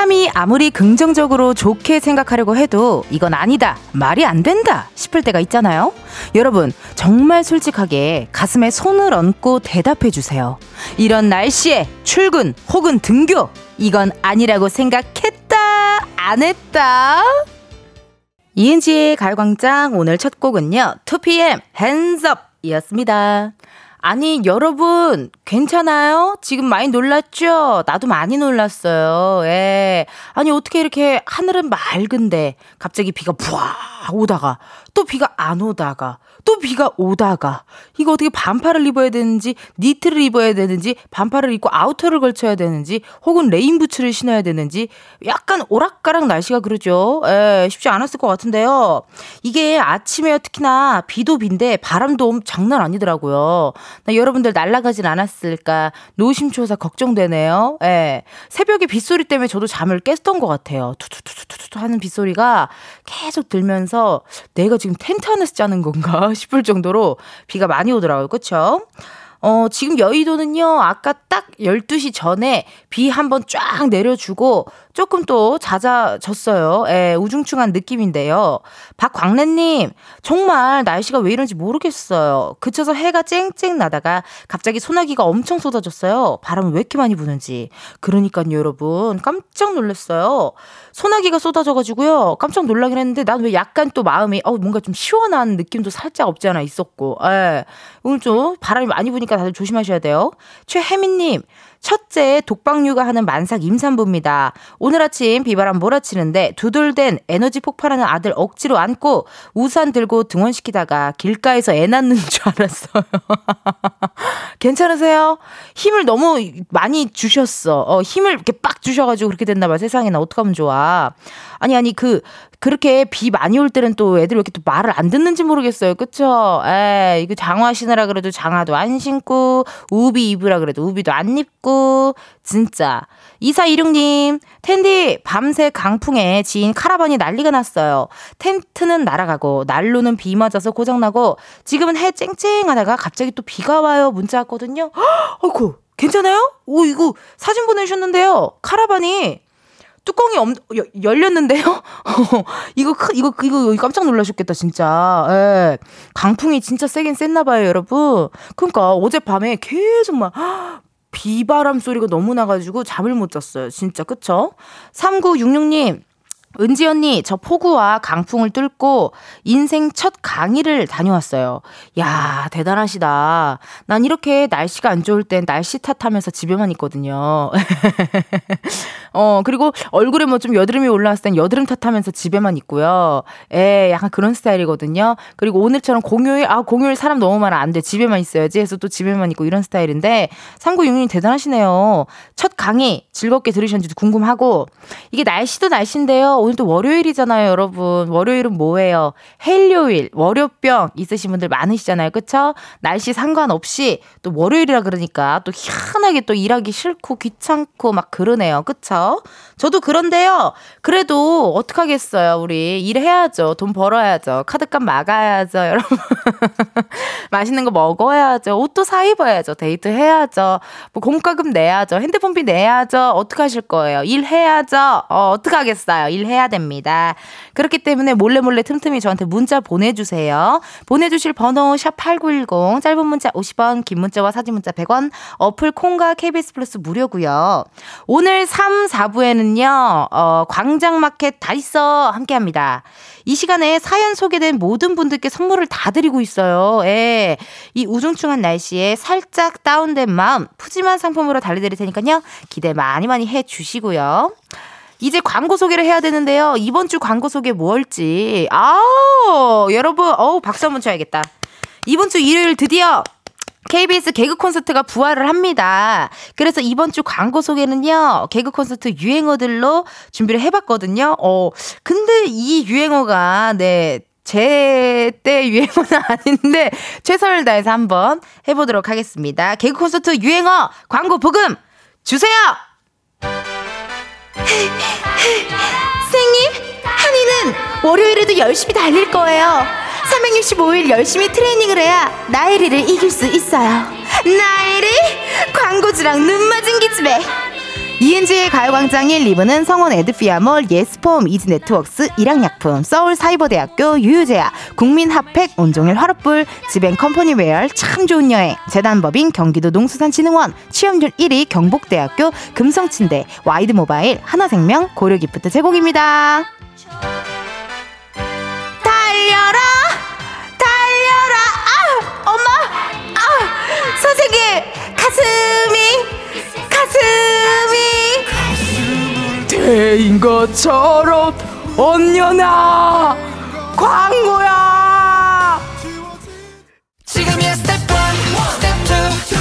사람이 아무리 긍정적으로 좋게 생각하려고 해도 이건 아니다, 말이 안 된다 싶을 때가 있잖아요. 여러분, 정말 솔직하게 가슴에 손을 얹고 대답해 주세요. 이런 날씨에 출근 혹은 등교, 이건 아니라고 생각했다, 안 했다. 이은지의 가요광장 오늘 첫 곡은요, 2PM Hands Up 이었습니다. 아니, 여러분, 괜찮아요? 지금 많이 놀랐죠? 나도 많이 놀랐어요. 예. 아니, 어떻게 이렇게 하늘은 맑은데 갑자기 비가 부아 오다가 또 비가 안 오다가 또 비가 오다가 이거 어떻게 반팔을 입어야 되는지 니트를 입어야 되는지 반팔을 입고 아우터를 걸쳐야 되는지 혹은 레인부츠를 신어야 되는지 약간 오락가락 날씨가 그러죠. 에, 쉽지 않았을 것 같은데요. 이게 아침에 특히나 비도 빈데 바람도 장난 아니더라고요. 나 여러분들 날아가진 않았을까 노심초사 걱정되네요. 에, 새벽에 빗소리 때문에 저도 잠을 깼던 것 같아요. 투투투투투 하는 빗소리가 계속 들면서 내가 지금 텐트 안에서 자는 건가 싶을 정도로 비가 많이 오더라고요. 그쵸? 어, 지금 여의도는요, 아까 딱 12시 전에 비 한번 쫙 내려주고 조금 또 잦아졌어요. 예, 우중충한 느낌인데요. 박광래님, 정말 날씨가 왜 이런지 모르겠어요. 그쳐서 해가 쨍쨍 나다가 갑자기 소나기가 엄청 쏟아졌어요. 바람은 왜 이렇게 많이 부는지. 그러니까요, 여러분. 깜짝 놀랐어요. 소나기가 쏟아져가지고요. 깜짝 놀라긴 했는데 난 왜 약간 또 마음이, 어, 뭔가 좀 시원한 느낌도 살짝 없지 않아 있었고. 예. 오늘 좀 바람이 많이 부니까 다들 조심하셔야 돼요. 최혜민님, 첫째 독방 육아하는 만삭 임산부입니다. 오늘 아침 비바람 몰아치는데 두들댄 에너지 폭발하는 아들 억지로 안고 우산 들고 등원시키다가 길가에서 애 낳는 줄 알았어요. 괜찮으세요? 힘을 너무 많이 주셨어. 어, 힘을 이렇게 빡 주셔가지고 그렇게 됐나 봐. 세상에나 어떡하면 좋아. 아니, 아니, 그, 그렇게 비 많이 올 때는 또 애들 왜 이렇게 또 말을 안 듣는지 모르겠어요. 그쵸? 에 이거 장화 신으라 그래도 장화도 안 신고, 우비 입으라 그래도 우비도 안 입고, 진짜. 2416님, 텐디, 밤새 강풍에 지인 카라반이 난리가 났어요. 텐트는 날아가고, 난로는 비 맞아서 고장나고, 지금은 해 쨍쨍하다가 갑자기 또 비가 와요. 문자 왔거든요. 어이구, 괜찮아요? 오, 이거 사진 보내주셨는데요. 카라반이 뚜껑이 엄, 여, 열렸는데요? 이거, 이거, 이거 깜짝 놀라셨겠다, 진짜. 예. 강풍이 진짜 세긴 셌나 봐요, 여러분. 그러니까 어젯밤에 계속 막, 비바람 소리가 너무 나가지고 잠을 못 잤어요. 진짜, 그쵸? 3966님, 은지 언니, 저 폭우와 강풍을 뚫고 인생 첫 강의를 다녀왔어요. 야, 대단하시다. 난 이렇게 날씨가 안 좋을 땐 날씨 탓하면서 집에만 있거든요. 어, 그리고 얼굴에 뭐 좀 여드름이 올라왔을 땐 여드름 탓하면서 집에만 있고요. 예, 약간 그런 스타일이거든요. 그리고 오늘처럼 공휴일, 아, 공휴일 사람 너무 많아. 안 돼. 집에만 있어야지 해서 또 집에만 있고 이런 스타일인데, 3966님 대단하시네요. 첫 강의 즐겁게 들으셨는지도 궁금하고, 이게 날씨도 날씨인데요. 오늘 또 월요일이잖아요, 여러분. 월요일은 뭐예요? 헬요일, 월요병 있으신 분들 많으시잖아요. 그쵸? 날씨 상관없이 또 월요일이라 그러니까 또 희한하게 또 일하기 싫고 귀찮고 막 그러네요. 그쵸? 저도 그런데요. 그래도 어떡하겠어요. 우리 일해야죠. 돈 벌어야죠. 카드값 막아야죠, 여러분. 맛있는 거 먹어야죠. 옷도 사 입어야죠. 데이트 해야죠. 뭐 공과금 내야죠. 핸드폰비 내야죠. 어떡하실 거예요? 일해야죠. 어, 어떡하겠어요. 일해야 됩니다. 그렇기 때문에 몰래 몰래 틈틈이 저한테 문자 보내주세요. 보내주실 번호 샵 8910 짧은 문자 50원 긴 문자와 사진 문자 100원 어플 콩과 KBS 플러스 무료고요. 오늘 3, 4부에는요. 어, 광장마켓 다 있어 함께 합니다. 이 시간에 사연 소개된 모든 분들께 선물을 다 드리고 있어요. 예. 이 우중충한 날씨에 살짝 다운된 마음 푸짐한 상품으로 달려드릴 테니까요. 기대 많이 많이 해 주시고요. 이제 광고 소개를 해야 되는데요. 이번 주 광고 소개 뭘지. 아우, 여러분, 어우, 박수 한번 쳐야겠다. 이번 주 일요일 드디어 KBS 개그 콘서트가 부활을 합니다. 그래서 이번 주 광고 소개는요, 개그 콘서트 유행어들로 준비를 해봤거든요. 어, 근데 이 유행어가, 네, 제때 유행어는 아닌데 최선을 다해서 한번 해보도록 하겠습니다. 개그 콘서트 유행어 광고 복음 주세요. 선생님, 한이는 월요일에도 열심히 달릴 거예요. 365일 열심히 트레이닝을 해야 나혜리를 이길 수 있어요. 나혜리 광고주랑 눈 맞은 기집애. 이은지의 가요광장 1, 2부는 성원 에드피아몰, 예스폼, 이즈네트웍스, 일양약품, 서울사이버대학교, 유유제약, 국민핫팩, 온종일 화롯불, 지벤컴퍼니웨어, 참 좋은 여행, 재단법인 경기도 농수산진흥원, 취업률 1위 경복대학교, 금성침대, 와이드모바일, 하나생명, 고려기프트 제공입니다. 선생님, 가슴이, 가슴이. 대인 것처럼 언녀나 광고야 지금이야 스텝 1, 스텝 2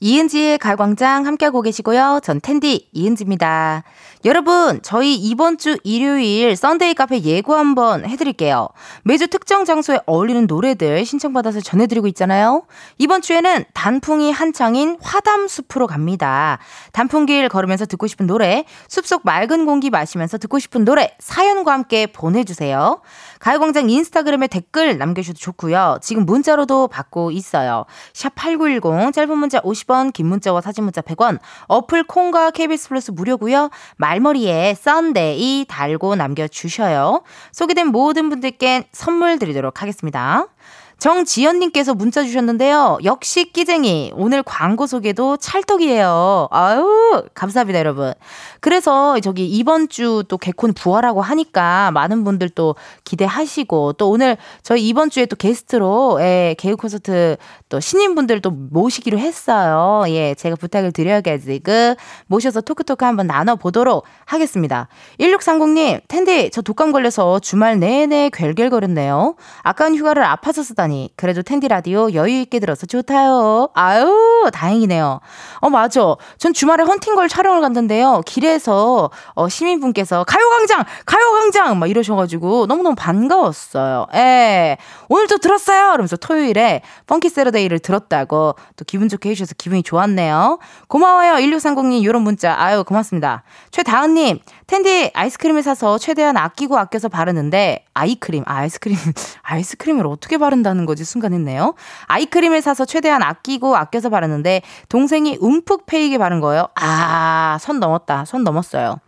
이은지의 가요광장 함께하고 계시고요. 전 텐디 이은지입니다. 여러분, 저희 이번 주 일요일 Sunday 카페 예고 한번 해드릴게요. 매주 특정 장소에 어울리는 노래들 신청받아서 전해드리고 있잖아요. 이번 주에는 단풍이 한창인 화담숲으로 갑니다. 단풍길 걸으면서 듣고 싶은 노래, 숲속 맑은 공기 마시면서 듣고 싶은 노래, 사연과 함께 보내주세요. 가요광장 인스타그램에 댓글 남겨주셔도 좋고요. 지금 문자로도 받고 있어요. 샵 8910, 짧은 문자 50원, 긴 문자와 사진 문자 100원, 어플 콩과 KBS 플러스 무료고요. 말머리에 Sunday 달고 남겨주셔요. 소개된 모든 분들께 선물 드리도록 하겠습니다. 정지연님께서 문자 주셨는데요. 역시 끼쟁이. 오늘 광고 소개도 찰떡이에요. 아유, 감사합니다, 여러분. 그래서 저기 이번 주 또 개콘 부활하고 하니까 많은 분들 또 기대하시고 또 오늘 저희 이번 주에 또 게스트로 예, 개그 콘서트 또 신인분들 또 모시기로 했어요. 예, 제가 부탁을 드려가지고 모셔서 토크토크 한번 나눠보도록 하겠습니다. 1630님, 텐디, 저 독감 걸려서 주말 내내 괭괭거렸네요. 아까운 휴가를 아파서 쓰다 니. 그래도 텐디 라디오 여유 있게 들어서 좋다요. 아유, 다행이네요. 어, 맞아. 전 주말에 헌팅걸 촬영을 갔는데요. 길에서 어, 시민분께서 가요광장! 가요광장! 막 이러셔가지고 너무너무 반가웠어요. 예. 오늘 도 들었어요! 그러면서 토요일에 펑키 세러데이를 들었다고 또 기분 좋게 해주셔서 기분이 좋았네요. 고마워요. 1630님, 요런 문자. 아유, 고맙습니다. 최다은님, 텐디 아이스크림을 사서 최대한 아끼고 아껴서 바르는데, 아이크림, 아, 아이스크림, 아이스크림을 어떻게 바른다는 거지? 순간 했네요. 아이크림을 사서 최대한 아끼고 아껴서 바르는데, 동생이 움푹 패이게 바른 거예요. 아, 선 넘었다. 선 넘었어요.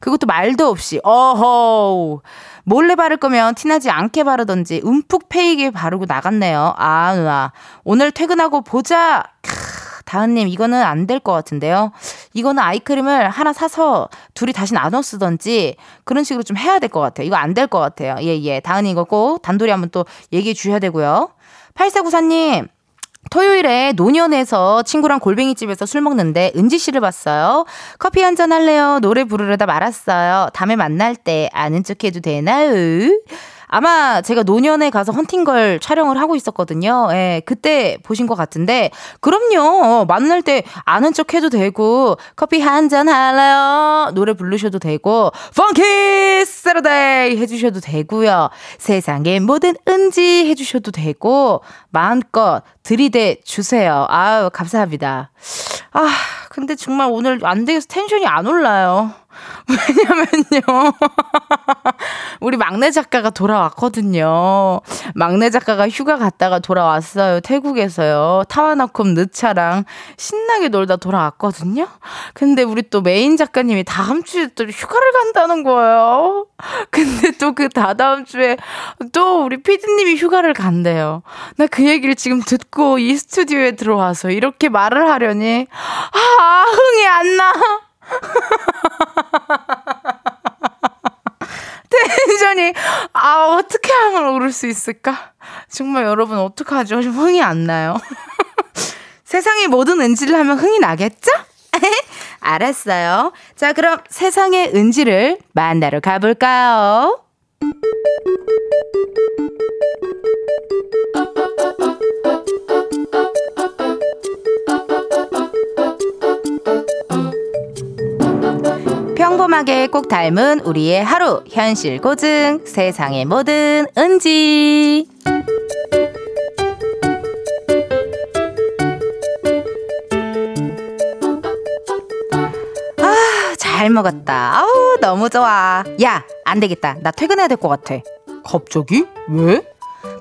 그것도 말도 없이, 어허 몰래 바를 거면 티나지 않게 바르던지 움푹 패이게 바르고 나갔네요. 아, 누나. 오늘 퇴근하고 보자! 크, 다은님, 이거는 안 될 것 같은데요. 이거는 아이크림을 하나 사서 둘이 다시 나눠 쓰던지 그런 식으로 좀 해야 될 것 같아요. 이거 안 될 것 같아요. 예, 예. 다은이 이거 꼭 단둘이 한번 또 얘기해 주셔야 되고요. 8494님, 토요일에 노년에서 친구랑 골뱅이집에서 술 먹는데 은지 씨를 봤어요. 커피 한 잔 할래요? 노래 부르려다 말았어요. 다음에 만날 때 아는 척 해도 되나요? 아마 제가 노년에 가서 헌팅걸 촬영을 하고 있었거든요. 예, 그때 보신 것 같은데, 그럼요. 만날 때 아는 척 해도 되고, 커피 한 잔 할래요? 노래 부르셔도 되고, 펑키 세러데이 해주셔도 되고요. 세상의 모든 은지 해주셔도 되고, 마음껏 들이대 주세요. 아유, 감사합니다. 아, 근데 정말 오늘 안 되겠어. 텐션이 안 올라요. 왜냐면요. 우리 막내 작가가 돌아왔거든요. 막내 작가가 휴가 갔다가 돌아왔어요. 태국에서요. 타와나콤 느차랑 신나게 놀다 돌아왔거든요. 근데 우리 또 메인 작가님이 다음 주에 또 휴가를 간다는 거예요. 근데 또 그 다다음 주에 또 우리 피디님이 휴가를 간대요. 나 그 얘기를 지금 듣고 이 스튜디오에 들어와서 이렇게 말을 하려니, 아, 흥이 안 나. 텐션이 아 어떻게 하면 오를 수 있을까? 정말 여러분 어떡하죠? 흥이 안 나요. 세상의 모든 은지를 하면 흥이 나겠죠? 알았어요. 자, 그럼 세상의 은지를 만나러 가볼까요? 평범하게 꼭 닮은 우리의 하루 현실 고증 세상의 모든 은지 아, 잘 먹었다. 아우, 너무 좋아. 야, 안 되겠다. 나 퇴근해야 될 것 같아. 갑자기? 왜?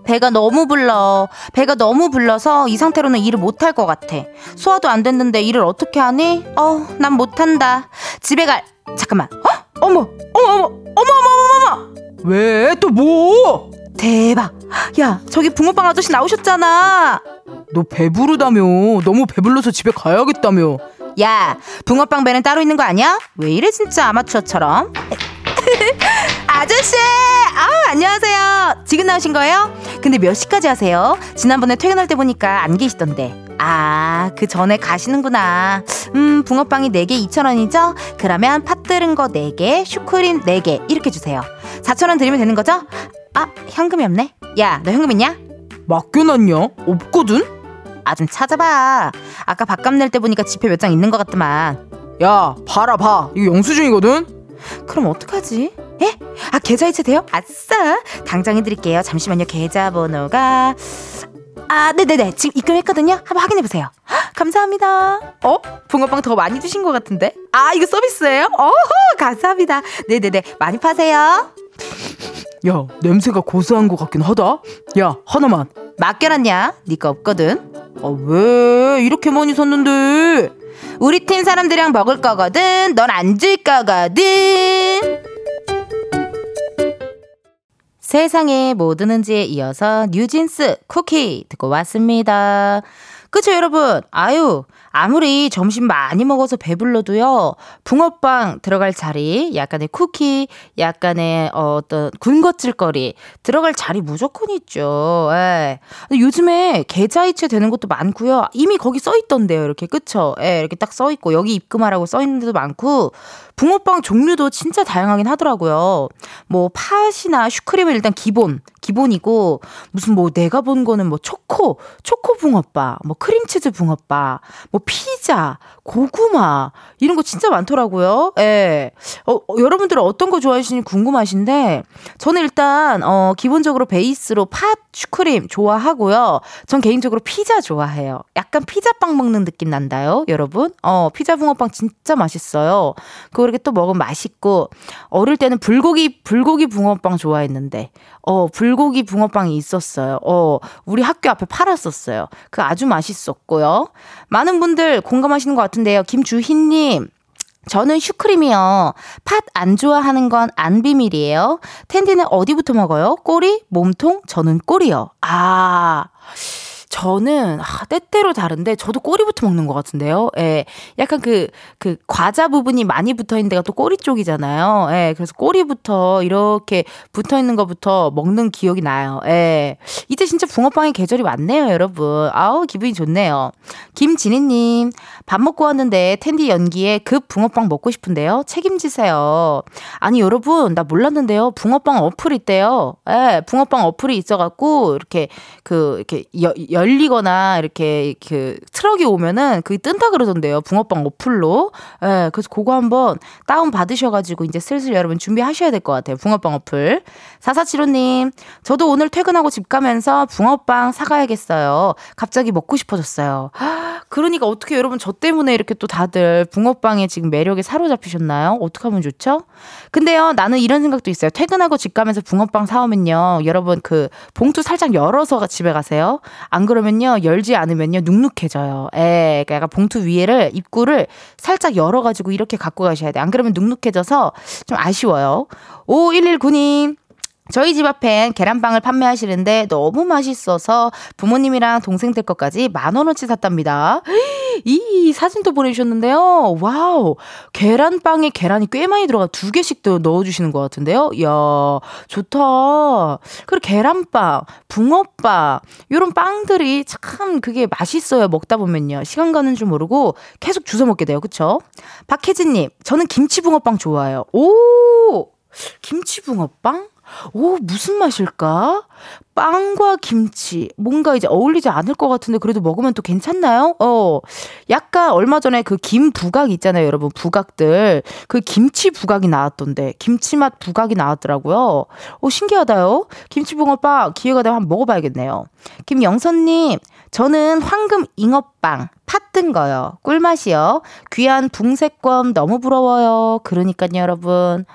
배가 너무 불러. 배가 너무 불러서 이 상태로는 일을 못할 것 같아. 소화도 안 됐는데 일을 어떻게 하니? 어우, 난 못한다. 집에 갈. 잠깐만. 어? 어머, 어머, 어머, 어머, 어머, 어머, 어머. 왜? 또 뭐? 대박. 야, 저기 붕어빵 아저씨 나오셨잖아. 너 배부르다며. 너무 배불러서 집에 가야겠다며. 야, 붕어빵 배는 따로 있는 거 아니야? 왜 이래 진짜 아마추어처럼? 아저씨! 아, 안녕하세요. 지금 나오신 거예요? 근데 몇 시까지 하세요? 지난번에 퇴근할 때 보니까 안 계시던데. 아, 그 전에 가시는구나. 음, 붕어빵이 4개 2,000원이죠? 그러면 팥 들은 거 4개, 슈크림 4개, 이렇게 주세요. 4,000원 드리면 되는 거죠? 아, 현금이 없네. 야, 너 현금 있냐? 맡겨놨냐? 없거든? 아, 좀 찾아봐. 아까 밥값 낼 때 보니까 지폐 몇 장 있는 것 같더만. 야, 봐라, 봐. 이거 영수증이거든? 그럼 어떡하지? 예? 아 계좌이체 돼요? 아싸 당장 해드릴게요 잠시만요 계좌번호가 아 네네네 지금 입금했거든요 한번 확인해보세요 감사합니다 어? 붕어빵 더 많이 주신 것 같은데 아 이거 서비스예요? 어허 감사합니다 네네네 많이 파세요 야, 냄새가 고소한 것 같긴 하다. 야, 하나만. 맡겨놨냐? 니거 없거든 아, 왜? 이렇게 많이 샀는데. 우리 팀 사람들이랑 먹을 거거든 넌 안 줄 거거든 세상의 모든 은지에 이어서 뉴진스 쿠키 듣고 왔습니다. 그쵸 여러분? 아유 아무리 점심 많이 먹어서 배불러도요 붕어빵 들어갈 자리 약간의 쿠키 약간의 어, 어떤 군것질거리 들어갈 자리 무조건 있죠. 예. 요즘에 계좌이체 되는 것도 많고요. 이미 거기 써 있던데요. 이렇게 그쵸? 예, 이렇게 딱 써 있고 여기 입금하라고 써 있는 데도 많고 붕어빵 종류도 진짜 다양하긴 하더라고요. 뭐 팥이나 슈크림은 일단 기본 기본이고 무슨 뭐 내가 본 거는 뭐 초코 초코 붕어빵 뭐 크림치즈 붕어빵 뭐 피자 고구마 이런 거 진짜 많더라고요. 예. 어, 어, 여러분들은 어떤 거 좋아하시는지 궁금하신데 저는 일단 어 기본적으로 베이스로 팥 슈크림 좋아하고요. 전 개인적으로 피자 좋아해요. 약간 피자빵 먹는 느낌 난다요, 여러분. 어 피자 붕어빵 진짜 맛있어요. 그거 이렇게 또 먹으면 맛있고 어릴 때는 불고기 불고기 붕어빵 좋아했는데 어 불 고기 붕어빵이 있었어요. 어 우리 학교 앞에 팔았었어요. 그 아주 맛있었고요. 많은 분들 공감하시는 것 같은데요. 김주희님. 저는 슈크림이요. 팥 안 좋아하는 건 안 비밀이에요. 텐디는 어디부터 먹어요? 꼬리? 몸통? 저는 꼬리요. 아. 저는 아, 때때로 다른데 저도 꼬리부터 먹는 것 같은데요. 예, 약간 그 그 과자 부분이 많이 붙어 있는 데가 또 꼬리 쪽이잖아요. 예, 그래서 꼬리부터 이렇게 붙어 있는 것부터 먹는 기억이 나요. 예, 이제 진짜 붕어빵의 계절이 왔네요, 여러분. 아우 기분이 좋네요. 김진희님 밥 먹고 왔는데 텐디 연기에 급 붕어빵 먹고 싶은데요. 책임지세요. 아니 여러분 나 몰랐는데요. 붕어빵 어플 있대요. 예, 붕어빵 어플이 있어갖고 이렇게 그 이렇게 여, 열리거나 이렇게 그 트럭이 오면은 그게 뜬다 그러던데요. 붕어빵 어플로. 예, 그래서 그거 한번 다운 받으셔가지고 이제 슬슬 여러분 준비하셔야 될 것 같아요. 붕어빵 어플. 4475님, 저도 오늘 퇴근하고 집 가면서 붕어빵 사가야겠어요. 갑자기 먹고 싶어졌어요. 그러니까 어떻게 여러분 저 때문에 이렇게 또 다들 붕어빵에 지금 매력에 사로잡히셨나요? 어떻게 하면 좋죠? 근데요, 나는 이런 생각도 있어요. 퇴근하고 집 가면서 붕어빵 사오면요, 여러분 그 봉투 살짝 열어서 집에 가세요. 안 그러면 요, 열지 않으면요, 눅눅해져요. 에, 그러니까 약간 봉투 위에를, 입구를 살짝 열어가지고 이렇게 갖고 가셔야 돼. 안 그러면 눅눅해져서 좀 아쉬워요. 5119님. 저희 집 앞엔 계란빵을 판매하시는데 너무 맛있어서 부모님이랑 동생들 것까지 만 원어치 샀답니다. 이 사진도 보내주셨는데요. 와우. 계란빵에 계란이 꽤 많이 들어가 두 개씩 또 넣어주시는 것 같은데요. 이야, 좋다. 그리고 계란빵, 붕어빵, 요런 빵들이 참 그게 맛있어요. 먹다 보면요. 시간 가는 줄 모르고 계속 주워 먹게 돼요. 그쵸? 박혜진님, 저는 김치붕어빵 좋아해요. 오! 김치붕어빵? 오, 무슨 맛일까? 빵과 김치. 뭔가 이제 어울리지 않을 것 같은데 그래도 먹으면 또 괜찮나요? 어. 약간 얼마 전에 그 김 부각 있잖아요, 여러분. 부각들. 그 김치 부각이 나왔던데. 김치 맛 부각이 나왔더라고요. 오, 신기하다요. 김치붕어빵 기회가 되면 한번 먹어봐야겠네요. 김영선님, 저는 황금 잉어빵 팥뜬 거요. 꿀맛이요. 귀한 붕세권 너무 부러워요. 그러니까요, 여러분.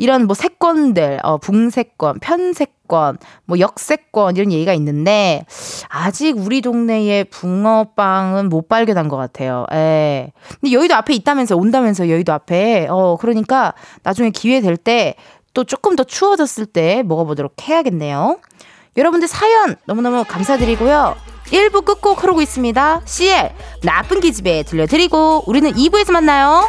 이런 뭐 세권들, 어, 붕세권, 편세권, 뭐 역세권 이런 얘기가 있는데 아직 우리 동네에 붕어빵은 못 발견한 것 같아요. 예. 근데 여의도 앞에 있다면서 온다면서 여의도 앞에. 어, 그러니까 나중에 기회 될 때 또 조금 더 추워졌을 때 먹어보도록 해야겠네요. 여러분들 사연 너무너무 감사드리고요. 1부 끝곡 흐르고 있습니다. CL 나쁜 기집애 들려드리고 우리는 2부에서 만나요.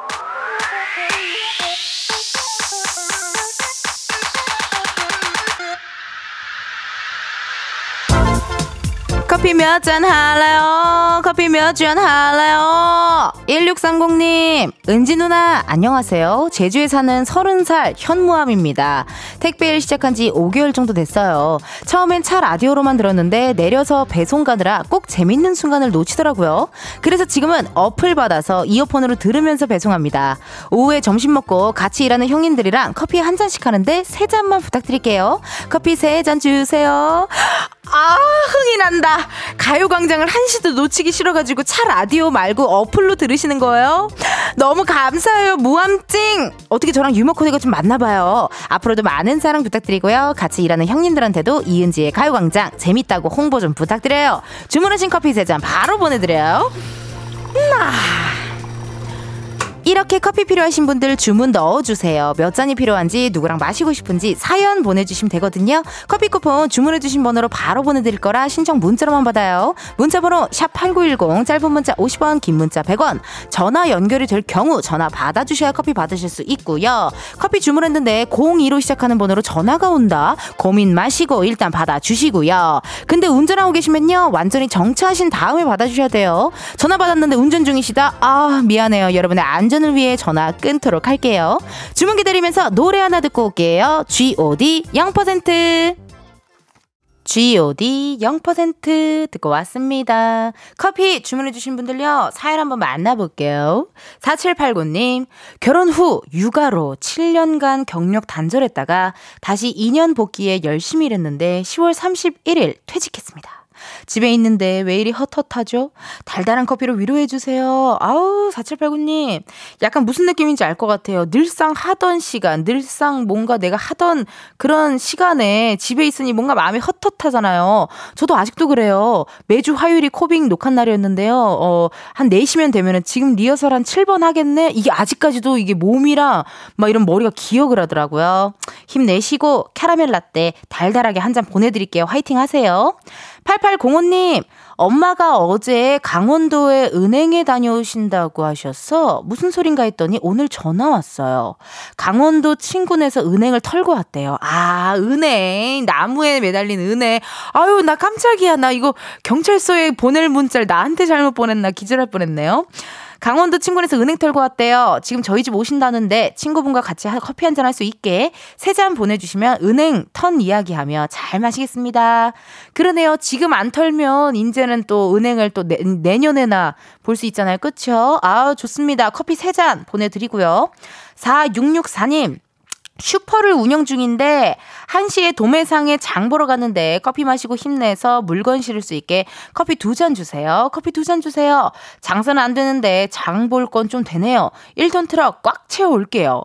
커피 몇 잔 할래요? 커피 몇 잔 할래요? 1630님, 은지 누나, 안녕하세요. 제주에 사는 30살 현무암입니다. 택배일 시작한 지 5개월 정도 됐어요. 처음엔 차 라디오로만 들었는데 내려서 배송 가느라 꼭 재밌는 순간을 놓치더라고요. 그래서 지금은 어플 받아서 이어폰으로 들으면서 배송합니다. 오후에 점심 먹고 같이 일하는 형님들이랑 커피 한 잔씩 하는데 세 잔만 부탁드릴게요. 커피 세 잔 주세요. 아, 흥이 난다. 가요광장을 한시도 놓치기 싫어가지고 차 라디오 말고 어플로 들으시는 거예요? 너무 감사해요, 무함찡! 어떻게 저랑 유머 코드가 좀 맞나봐요. 앞으로도 많은 사랑 부탁드리고요. 같이 일하는 형님들한테도 이은지의 가요광장 재밌다고 홍보 좀 부탁드려요. 주문하신 커피 세 잔 바로 보내드려요. 나. 이렇게 커피 필요하신 분들 주문 넣어주세요. 몇 잔이 필요한지 누구랑 마시고 싶은지 사연 보내주시면 되거든요. 커피 쿠폰 주문해주신 번호로 바로 보내드릴 거라 신청 문자로만 받아요. 문자번호 샵 8910 짧은 문자 50원 긴 문자 100원 전화 연결이 될 경우 전화 받아주셔야 커피 받으실 수 있고요. 커피 주문했는데 02로 시작하는 번호로 전화가 온다. 고민 마시고 일단 받아주시고요. 근데 운전하고 계시면요. 완전히 정차하신 다음에 받아주셔야 돼요. 전화 받았는데 운전 중이시다. 아 미안해요. 여러분의 안 전을 위해 전화 끊도록 할게요. 주문 기다리면서 노래 하나 듣고 올게요. G.O.D 0% G.O.D 0% 듣고 왔습니다. 커피 주문해주신 분들요, 사연 한번 만나볼게요. 4789님, 결혼 후 육아로 7년간 경력 단절했다가 다시 2년 복귀에 열심히 일했는데 10월 31일 퇴직했습니다. 집에 있는데 왜 이리 헛헛하죠? 달달한 커피로 위로해주세요. 아우, 4789님. 약간 무슨 느낌인지 알 것 같아요. 늘상 하던 시간, 늘상 뭔가 내가 하던 그런 시간에 집에 있으니 뭔가 마음이 헛헛하잖아요. 저도 아직도 그래요. 매주 화요일이 코빅 녹화 날이었는데요. 어, 한 4시면 되면은 지금 리허설 한 7번 하겠네? 이게 아직까지도 이게 몸이랑 막 이런 머리가 기억을 하더라고요. 힘내시고 캐러멜 라떼 달달하게 한 잔 보내드릴게요. 화이팅 하세요. 8805님, 엄마가 어제 강원도에 은행에 다녀오신다고 하셔서 무슨 소린가 했더니 오늘 전화 왔어요. 강원도 친구네서 은행을 털고 왔대요. 아, 은행. 나무에 매달린 은행. 아유, 나 깜짝이야. 나 이거 경찰서에 보낼 문자를 나한테 잘못 보냈나 기절할 뻔했네요. 강원도 친구네서 은행 털고 왔대요. 지금 저희 집 오신다는데 친구분과 같이 커피 한 잔 할 수 있게 세 잔 보내주시면 은행 턴 이야기하며 잘 마시겠습니다. 그러네요. 지금 안 털면 이제는 또 은행을 또 내, 내년에나 볼 수 있잖아요. 그쵸? 아 좋습니다. 커피 세 잔 보내드리고요. 4664님. 슈퍼를 운영 중인데 1시에 도매상에 장 보러 갔는데 커피 마시고 힘내서 물건 실을 수 있게 커피 두 잔 주세요. 커피 두 잔 주세요. 장사는 안 되는데 장 볼 건 좀 되네요. 1톤 트럭 꽉 채워 올게요.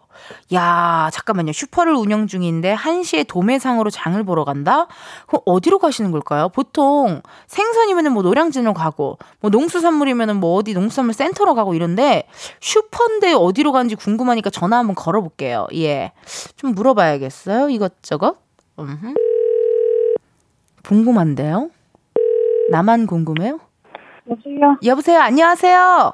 야, 잠깐만요. 슈퍼를 운영 중인데 1시에 도매상으로 장을 보러 간다? 그럼 어디로 가시는 걸까요? 보통 생선이면은 뭐 노량진으로 가고, 뭐 농수산물이면은 뭐 어디 농수산물 센터로 가고 이런데 슈퍼인데 어디로 가는지 궁금하니까 전화 한번 걸어볼게요. 예. 좀 물어봐야겠어요. 이것저것. 음흠. 궁금한데요? 나만 궁금해요? 여보세요? 여보세요. 안녕하세요.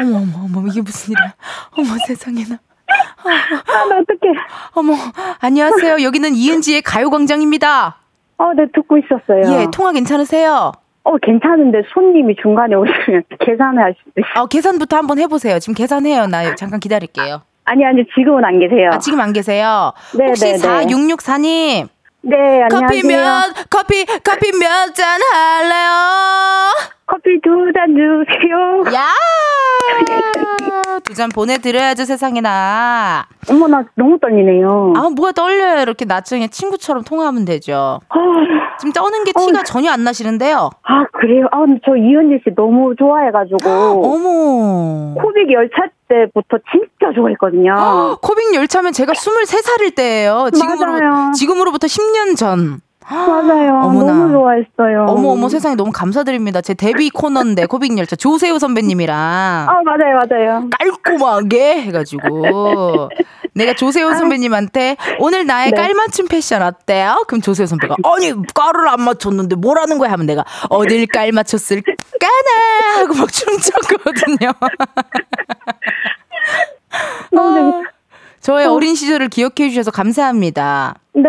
어머 어머 어머 이게 무슨 일이야? 어머 세상에나. 아, 나 어떡해. 어머 안녕하세요. 여기는 이은지의 가요광장입니다. 어, 네, 듣고 있었어요. 예 통화 괜찮으세요? 어, 괜찮은데 손님이 중간에 오시면 계산을 할 수도 있어요. 어 계산부터 한번 해보세요. 지금 계산해요. 나 잠깐 기다릴게요. 아니, 아니, 지금은 안 계세요. 아 지금 안 계세요? 네, 혹시 네, 네. 4664님 네, 커피 안녕하세요. 몇 커피 커피 몇 잔 할래요? 커피 두 잔 주세요. 야! 두 잔 보내드려야죠, 세상에나. 어머, 나 너무 떨리네요. 아, 뭐가 떨려요. 이렇게 나중에 친구처럼 통화하면 되죠. 아, 지금 떠는 게 티가 전혀 안 나시는데요. 아, 그래요? 아, 근데 저 이은지 씨 너무 좋아해가지고. 어머. 코빅 열차 때부터 진짜 좋아했거든요. 코빅 열차면 제가 23살일 때예요. 지금으로, 맞아요. 지금으로부터 10년 전. 맞아요. 어머나. 너무 좋아했어요. 어머, 어머, 세상에 너무 감사드립니다. 제 데뷔 코너인데, 코빅 열차. 조세호 선배님이랑. 아, 맞아요, 맞아요. 깔끔하게 해가지고 내가 조세호 선배님한테 오늘 나의 네. 깔맞춤 패션 어때요? 그럼 조세호 선배가 아니 깔을 안 맞췄는데 뭐라는 거야 하면 내가 어딜 깔 맞췄을까나 하고 막 춤췄거든요. 너무 재밌 저의 어 린 시절을 기억해 주셔서 감사합니다. 네,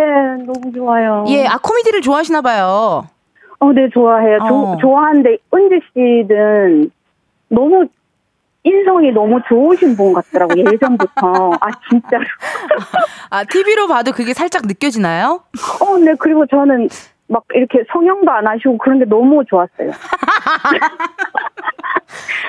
너무 좋아요. 예, 아 코미디를 좋아하시나 봐요. 어, 네, 좋아해요. 어. 조, 좋아하는데, 은지 씨는 너무, 인성이 너무 좋으신 분 같더라고요, 예전부터. 아, 진짜로. 아 TV로 봐도 그게 살짝 느껴지나요? 어, 네, 그리고 저는 막 이렇게 성형도 안 하시고 그런 게 너무 좋았어요.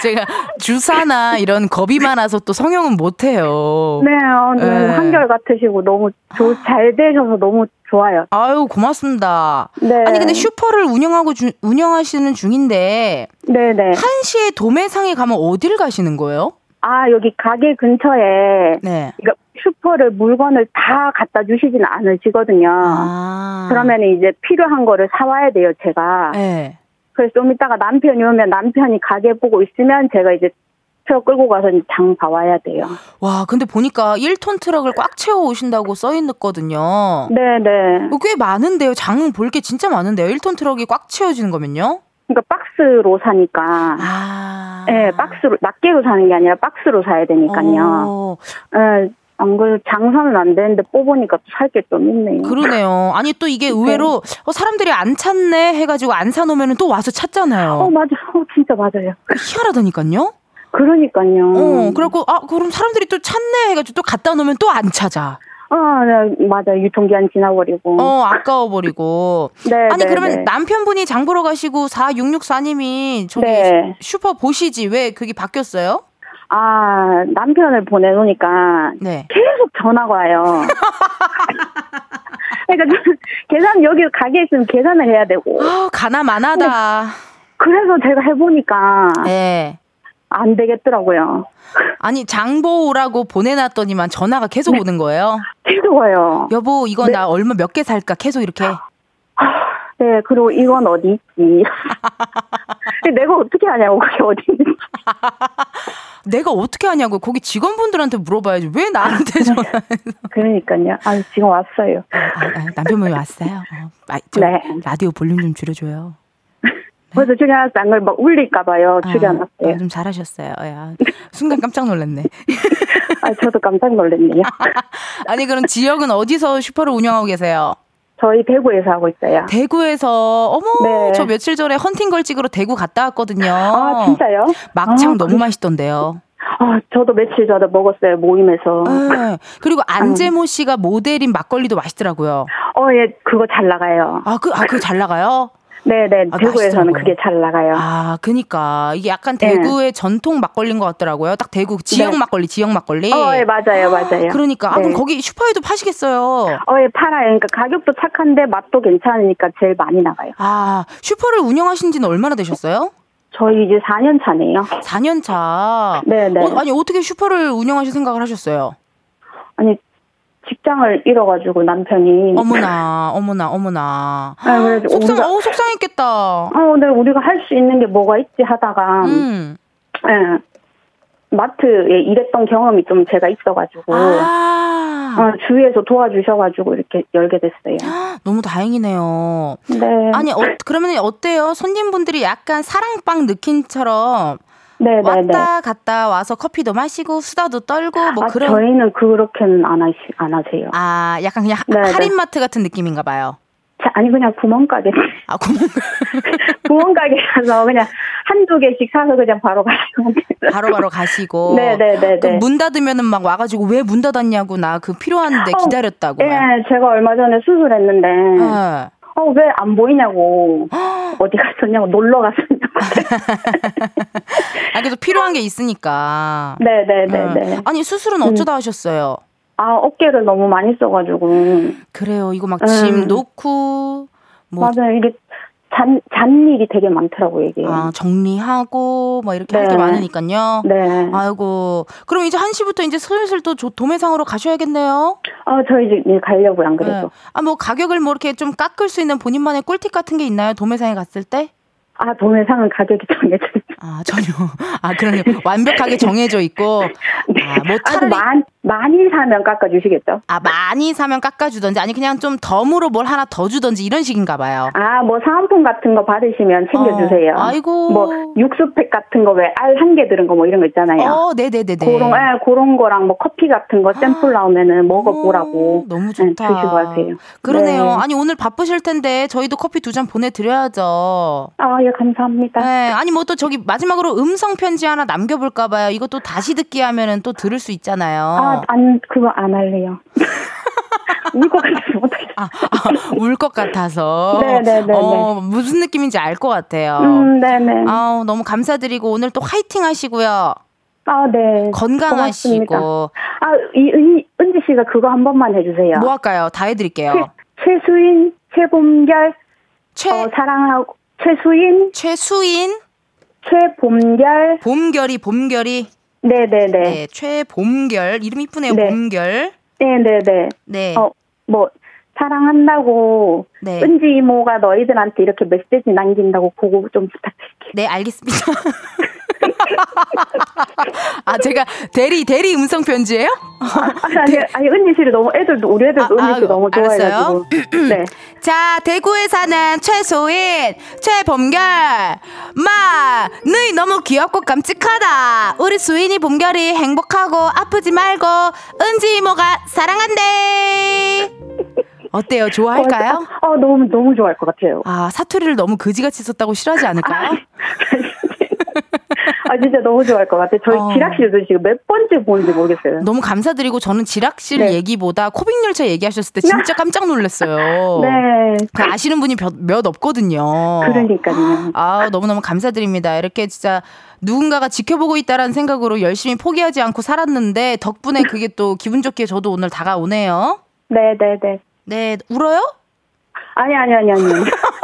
제가 주사나 이런 겁이 많아서 또 성형은 못 해요. 네, 어, 네, 네. 한결 같으시고 너무 조, 잘 되셔서 너무 좋아요. 아유 고맙습니다. 네. 아니 근데 슈퍼를 운영하고 주- 운영하시는 중인데 네네. 한시에 도매상에 가면 어디를 가시는 거예요? 아, 여기 가게 근처에 네. 그러니까 슈퍼를 물건을 다 갖다 주시진 않으시거든요. 아. 그러면 이제 필요한 거를 사와야 돼요, 제가. 네. 그래서 좀 이따가 남편이 오면 남편이 가게 보고 있으면 제가 이제 트럭 끌고 가서 장 봐와야 돼요. 와 근데 보니까 1톤 트럭을 꽉 채워 오신다고 써 있거든요. 네 네. 꽤 많은데요. 장은 볼 게 진짜 많은데요. 1톤 트럭이 꽉 채워지는 거면요? 그러니까 박스로 사니까. 아. 네, 박스로, 낱개로 사는 게 아니라 박스로 사야 되니까요. 어, 네, 안 그래도 장사는 안 되는데 뽑으니까 또 살 게 좀 있네요. 그러네요. 아니 또 이게 의외로 어, 사람들이 안 찾네 해가지고 안 사놓으면 또 와서 찾잖아요. 어, 맞아. 어, 진짜 맞아요. 희한하다니까요. 그러니까요. 어, 그래갖고, 아, 그럼 사람들이 또 찾네 해가지고 또 갖다 놓으면 또 안 찾아. 어, 네, 맞아. 유통기한 지나버리고. 어, 아까워버리고. 네, 아니, 네, 그러면 네. 남편분이 장 보러 가시고 4664님이 저기 네. 슈퍼 보시지. 왜 그게 바뀌었어요? 아, 남편을 보내놓으니까 네. 계속 전화가 와요. 그러니까 좀 계산 여기 가게 있으면 계산을 해야 되고. 아, 가나만하다. 그래서 제가 해보니까 네. 안 되겠더라고요. 아니, 장보 오라고 보내놨더니만 전화가 계속 오는 거예요. 계속 와요. 여보, 이거 네. 나 얼마 몇 개 살까? 계속 이렇게. 네, 그리고 이건 어디 있지? 내가 어떻게 하냐고 그게 어디 있는지. 내가 어떻게 하냐고. 거기 직원분들한테 물어봐야지. 왜 나한테 전화해서. 그러니까요. 아, 지금 왔어요. 아, 아, 남편분이 왔어요. 어, 아, 저 네. 라디오 볼륨 좀 줄여줘요. 그래서 출연해서 안걸 막 울릴까 봐요. 아, 출연했어요. 아, 좀 잘하셨어요. 야, 순간 깜짝 놀랐네. 아, 저도 깜짝 놀랐네요. 아니 그럼 지역은 어디서 슈퍼를 운영하고 계세요? 저희 대구에서 하고 있어요. 대구에서 어머 네. 저 며칠 전에 헌팅 걸찍으로 대구 갔다 왔거든요. 아, 진짜요? 막창 아, 너무 그래. 맛있던데요. 아, 저도 며칠 전에 먹었어요. 모임에서. 네. 그리고 안재모 씨가 모델인 막걸리도 맛있더라고요. 어, 예, 그거 잘 나가요. 아, 그, 아, 그거 잘 나가요? 네네 아, 대구에서는 맛있더라고요. 그게 잘 나가요. 아, 그니까 이게 약간 네. 대구의 전통 막걸리인 것 같더라고요. 딱 대구 지역 네. 막걸리, 지역 막걸리. 어, 예, 맞아요, 맞아요. 그러니까 아 네. 그럼 거기 슈퍼에도 파시겠어요. 어, 예, 팔아요. 그러니까 가격도 착한데 맛도 괜찮으니까 제일 많이 나가요. 아, 슈퍼를 운영하신 지는 얼마나 되셨어요? 저희 이제 4년 차네요. 4년 차. 네네. 어, 아니 어떻게 슈퍼를 운영하실 생각을 하셨어요? 아니 직장을 잃어가지고 남편이. 어머나, 어머나, 어머나. 아, 그래서 속상, 우리가 어, 속상했겠다. 어, 네, 우리가 할 수 있는 게 뭐가 있지 하다가 음. 예, 마트에 일했던 경험이 좀 제가 있어가지고 아, 어, 주위에서 도와주셔가지고 이렇게 열게 됐어요. 너무 다행이네요. 네, 아니, 어, 그러면 어때요? 손님분들이 약간 사랑방 느낌처럼 네, 네, 네. 왔다 갔다 와서 커피도 마시고 수다도 떨고 뭐 아, 그런 저희는 그렇게는 안 하시 안 하세요. 아 약간 그냥 네, 네. 할인마트 같은 느낌인가 봐요. 자, 아니 그냥 구멍가게 아 구멍 구멍가게 가서 그냥 한두 개씩 사서 그냥 바로. 바로 바로 가시고 네, 네, 네, 그럼 네. 문 닫으면은 막 와가지고 왜 문 닫았냐고 나 그 필요한데 어, 기다렸다고 예, 막. 제가 얼마 전에 수술했는데 네. 어, 왜 안 보이냐고 어디 갔었냐고 놀러 갔었냐고. 아 그래서 필요한 게 있으니까. 네, 네, 네, 음. 네. 아니 수술은 어쩌다 하셨어요? 아, 어깨를 너무 많이 써가지고. 그래요. 이거 막짐 음. 놓고 뭐 맞아요. 이게 잔, 잔일이 되게 많더라고요, 이게. 아, 정리하고 뭐 이렇게 할게 네. 많으니까요. 네. 아이고. 그럼 이제 1시부터 이제 슬슬 또 조- 도매상으로 가셔야겠네요. 아, 저 이제 일 가려고요, 안 그래도. 네. 아, 뭐 가격을 뭐 이렇게 좀 깎을 수 있는 본인만의 꿀팁 같은 게 있나요? 도매상에 갔을 때? 아, 도매상은 가격이 정해져 있어요. 아, 전혀. 아, 그러네요. 완벽하게 정해져 있고. 아, 뭐 아, 차라리 많, 많이 사면 깎아주시겠죠? 아, 많이 사면 깎아주던지 아니 그냥 좀 덤으로 뭘 하나 더 주던지 이런 식인가 봐요. 아, 뭐 사은품 같은 거 받으시면 챙겨주세요. 어, 아이고. 뭐 육수팩 같은 거 왜 알 한 개 들은 거 뭐 이런 거 있잖아요. 어, 네네네네. 그런, 예, 그런 거랑 뭐 커피 같은 거 샘플 나오면은 먹어보라고. 오, 너무 네, 좋다. 주시고 하세요. 그러네요. 네. 아니 오늘 바쁘실 텐데 저희도 커피 두 잔 보내드려야죠. 아, 예, 감사합니다. 네, 아니 뭐 또 저기 마지막으로 음성 편지 하나 남겨볼까 봐요. 이것도 다시 듣기 하면은 또 들을 수 있잖아요. 아, 안, 그거 안 할래요. 울 것 같아서 못하겠어요. 아, 울것 같아서. 네네네네. 어, 무슨 느낌인지 알 것 같아요. 음, 네네. 아우, 너무 감사드리고 오늘 또 화이팅 하시고요. 아, 네. 건강하시고. 고맙습니다. 아, 이, 은, 은지 씨가 그거 한 번만 해주세요. 뭐 할까요? 다 해드릴게요. 최, 최수인, 최봄결, 최, 어, 사랑하고, 최수인, 최수인, 최봄결, 봄결이, 봄결이. 네네네. 네, 최봄결. 이름 이쁘네요, 네. 봄결. 네네네. 네. 어, 뭐, 사랑한다고, 네. 은지 이모가 너희들한테 이렇게 메시지 남긴다고 그거 좀 부탁드릴게요. 네, 알겠습니다. 아, 제가 대리, 대리 음성 편지예요 아니, 아니, 아니, 은지 씨를 너무, 애들도, 우리 애들도 아, 은지 씨 아, 너무. 좋아해가지고. 네. 자, 대구에 사는 최소인, 최봄결. 마, 너희 너무 귀엽고 깜찍하다. 우리 수인이 봄결이 행복하고 아프지 말고 은지 이모가 사랑한대. 어때요? 좋아할까요? 어, 어, 너무, 너무 좋아할 것 같아요. 아, 사투리를 너무 그지같이 썼다고 싫어하지 않을까요? 아, 진짜 너무 좋아할 것 같아요. 저희 어. 지락실도 지금 몇 번째 보는지 모르겠어요. 너무 감사드리고 저는 지락실 네. 얘기보다 코빅 열차 얘기하셨을 때 진짜 깜짝 놀랐어요. 네. 그 아시는 분이 몇, 몇 없거든요. 그러니까요. 아, 너무너무 감사드립니다. 이렇게 진짜 누군가가 지켜보고 있다라는 생각으로 열심히 포기하지 않고 살았는데 덕분에 그게 또 기분 좋게 저도 오늘 다가오네요. 네 네 네. 네, 울어요? 아니, 아니, 아니, 아니.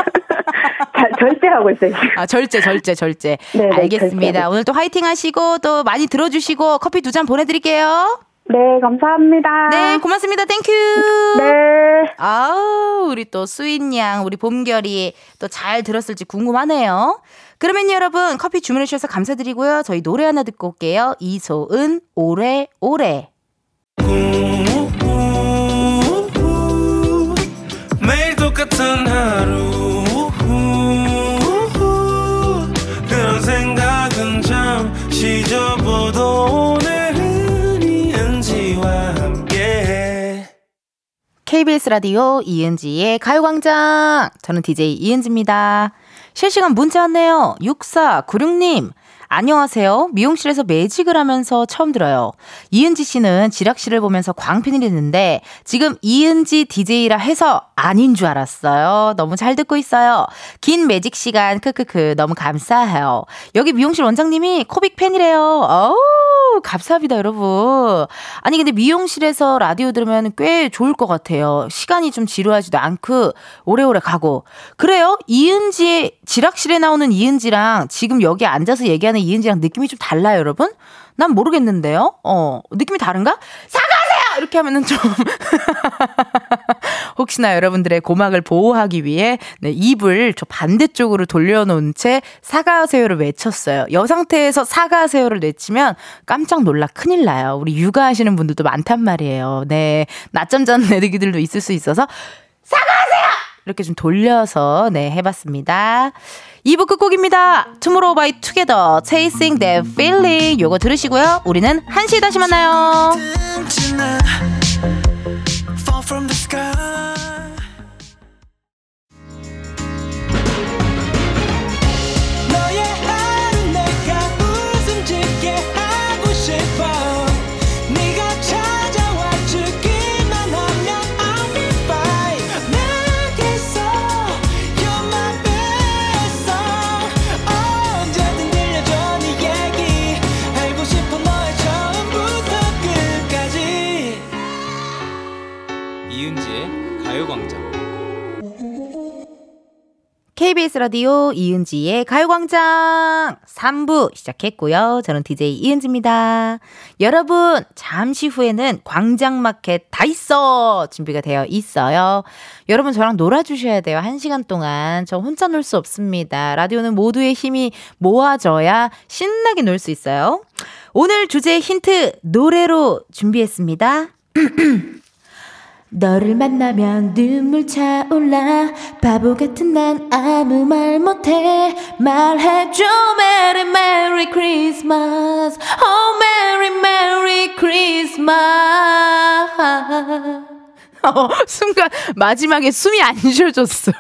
자, 절제하고 있어요. 지금. 아, 절제, 절제, 절제. 네, 네, 알겠습니다. 절제. 오늘 또 화이팅 하시고 또 많이 들어주시고 커피 두 잔 보내드릴게요. 네, 감사합니다. 네, 고맙습니다. Thank you. 네. 아우, 우리 또 수인 양, 우리 봄결이 또 잘 들었을지 궁금하네요. 그러면 여러분, 커피 주문해 주셔서 감사드리고요. 저희 노래 하나 듣고 올게요. 이소은, 오래, 오래. 매일 똑같은 하루 KBS 라디오 이은지의 가요광장. 저는 DJ 이은지입니다. 실시간 문자 왔네요. 6496님. 안녕하세요. 미용실에서 매직을 하면서 처음 들어요. 이은지 씨는 지락실을 보면서 광팬이 됐는데 지금 이은지 DJ라 해서 아닌 줄 알았어요. 너무 잘 듣고 있어요. 긴 매직 시간 크크크 너무 감사해요. 여기 미용실 원장님이 코빅 팬이래요. 어우 감사합니다 여러분. 아니 근데 미용실에서 라디오 들으면 꽤 좋을 것 같아요. 시간이 좀 지루하지도 않고 오래오래 가고. 그래요? 이은지의 지락실에 나오는 이은지랑 지금 여기 앉아서 얘기하는 이은지랑 느낌이 좀 달라요 여러분? 난 모르겠는데요. 어 느낌이 다른가? 사과하세요 이렇게 하면은 좀 혹시나 여러분들의 고막을 보호하기 위해 네, 입을 저 반대쪽으로 돌려놓은 채 사과하세요를 외쳤어요. 여 상태에서 사과하세요를 외치면 깜짝 놀라 큰일 나요. 우리 육아하시는 분들도 많단 말이에요. 네. 낮잠 자는 애기들도 있을 수 있어서 사과하세요! 이렇게 좀 돌려서 네, 해봤습니다. 2부 끝곡입니다. Tomorrow by Together, Chasing That Feeling. 요거 들으시고요. 우리는 1시에 다시 만나요. KBS 라디오 이은지의 가요광장 3부 시작했고요. 저는 DJ 이은지입니다. 여러분, 잠시 후에는 광장마켓 다 있어! 준비가 되어 있어요. 여러분, 저랑 놀아주셔야 돼요. 한 시간 동안. 저 혼자 놀 수 없습니다. 라디오는 모두의 힘이 모아져야 신나게 놀 수 있어요. 오늘 주제 힌트 노래로 준비했습니다. 너를 만나면 눈물 차올라 바보 같은 난 아무 말 못해 말해줘 Merry Merry Christmas Oh Merry Merry Christmas 어, 순간 마지막에 숨이 안 쉬어졌어요.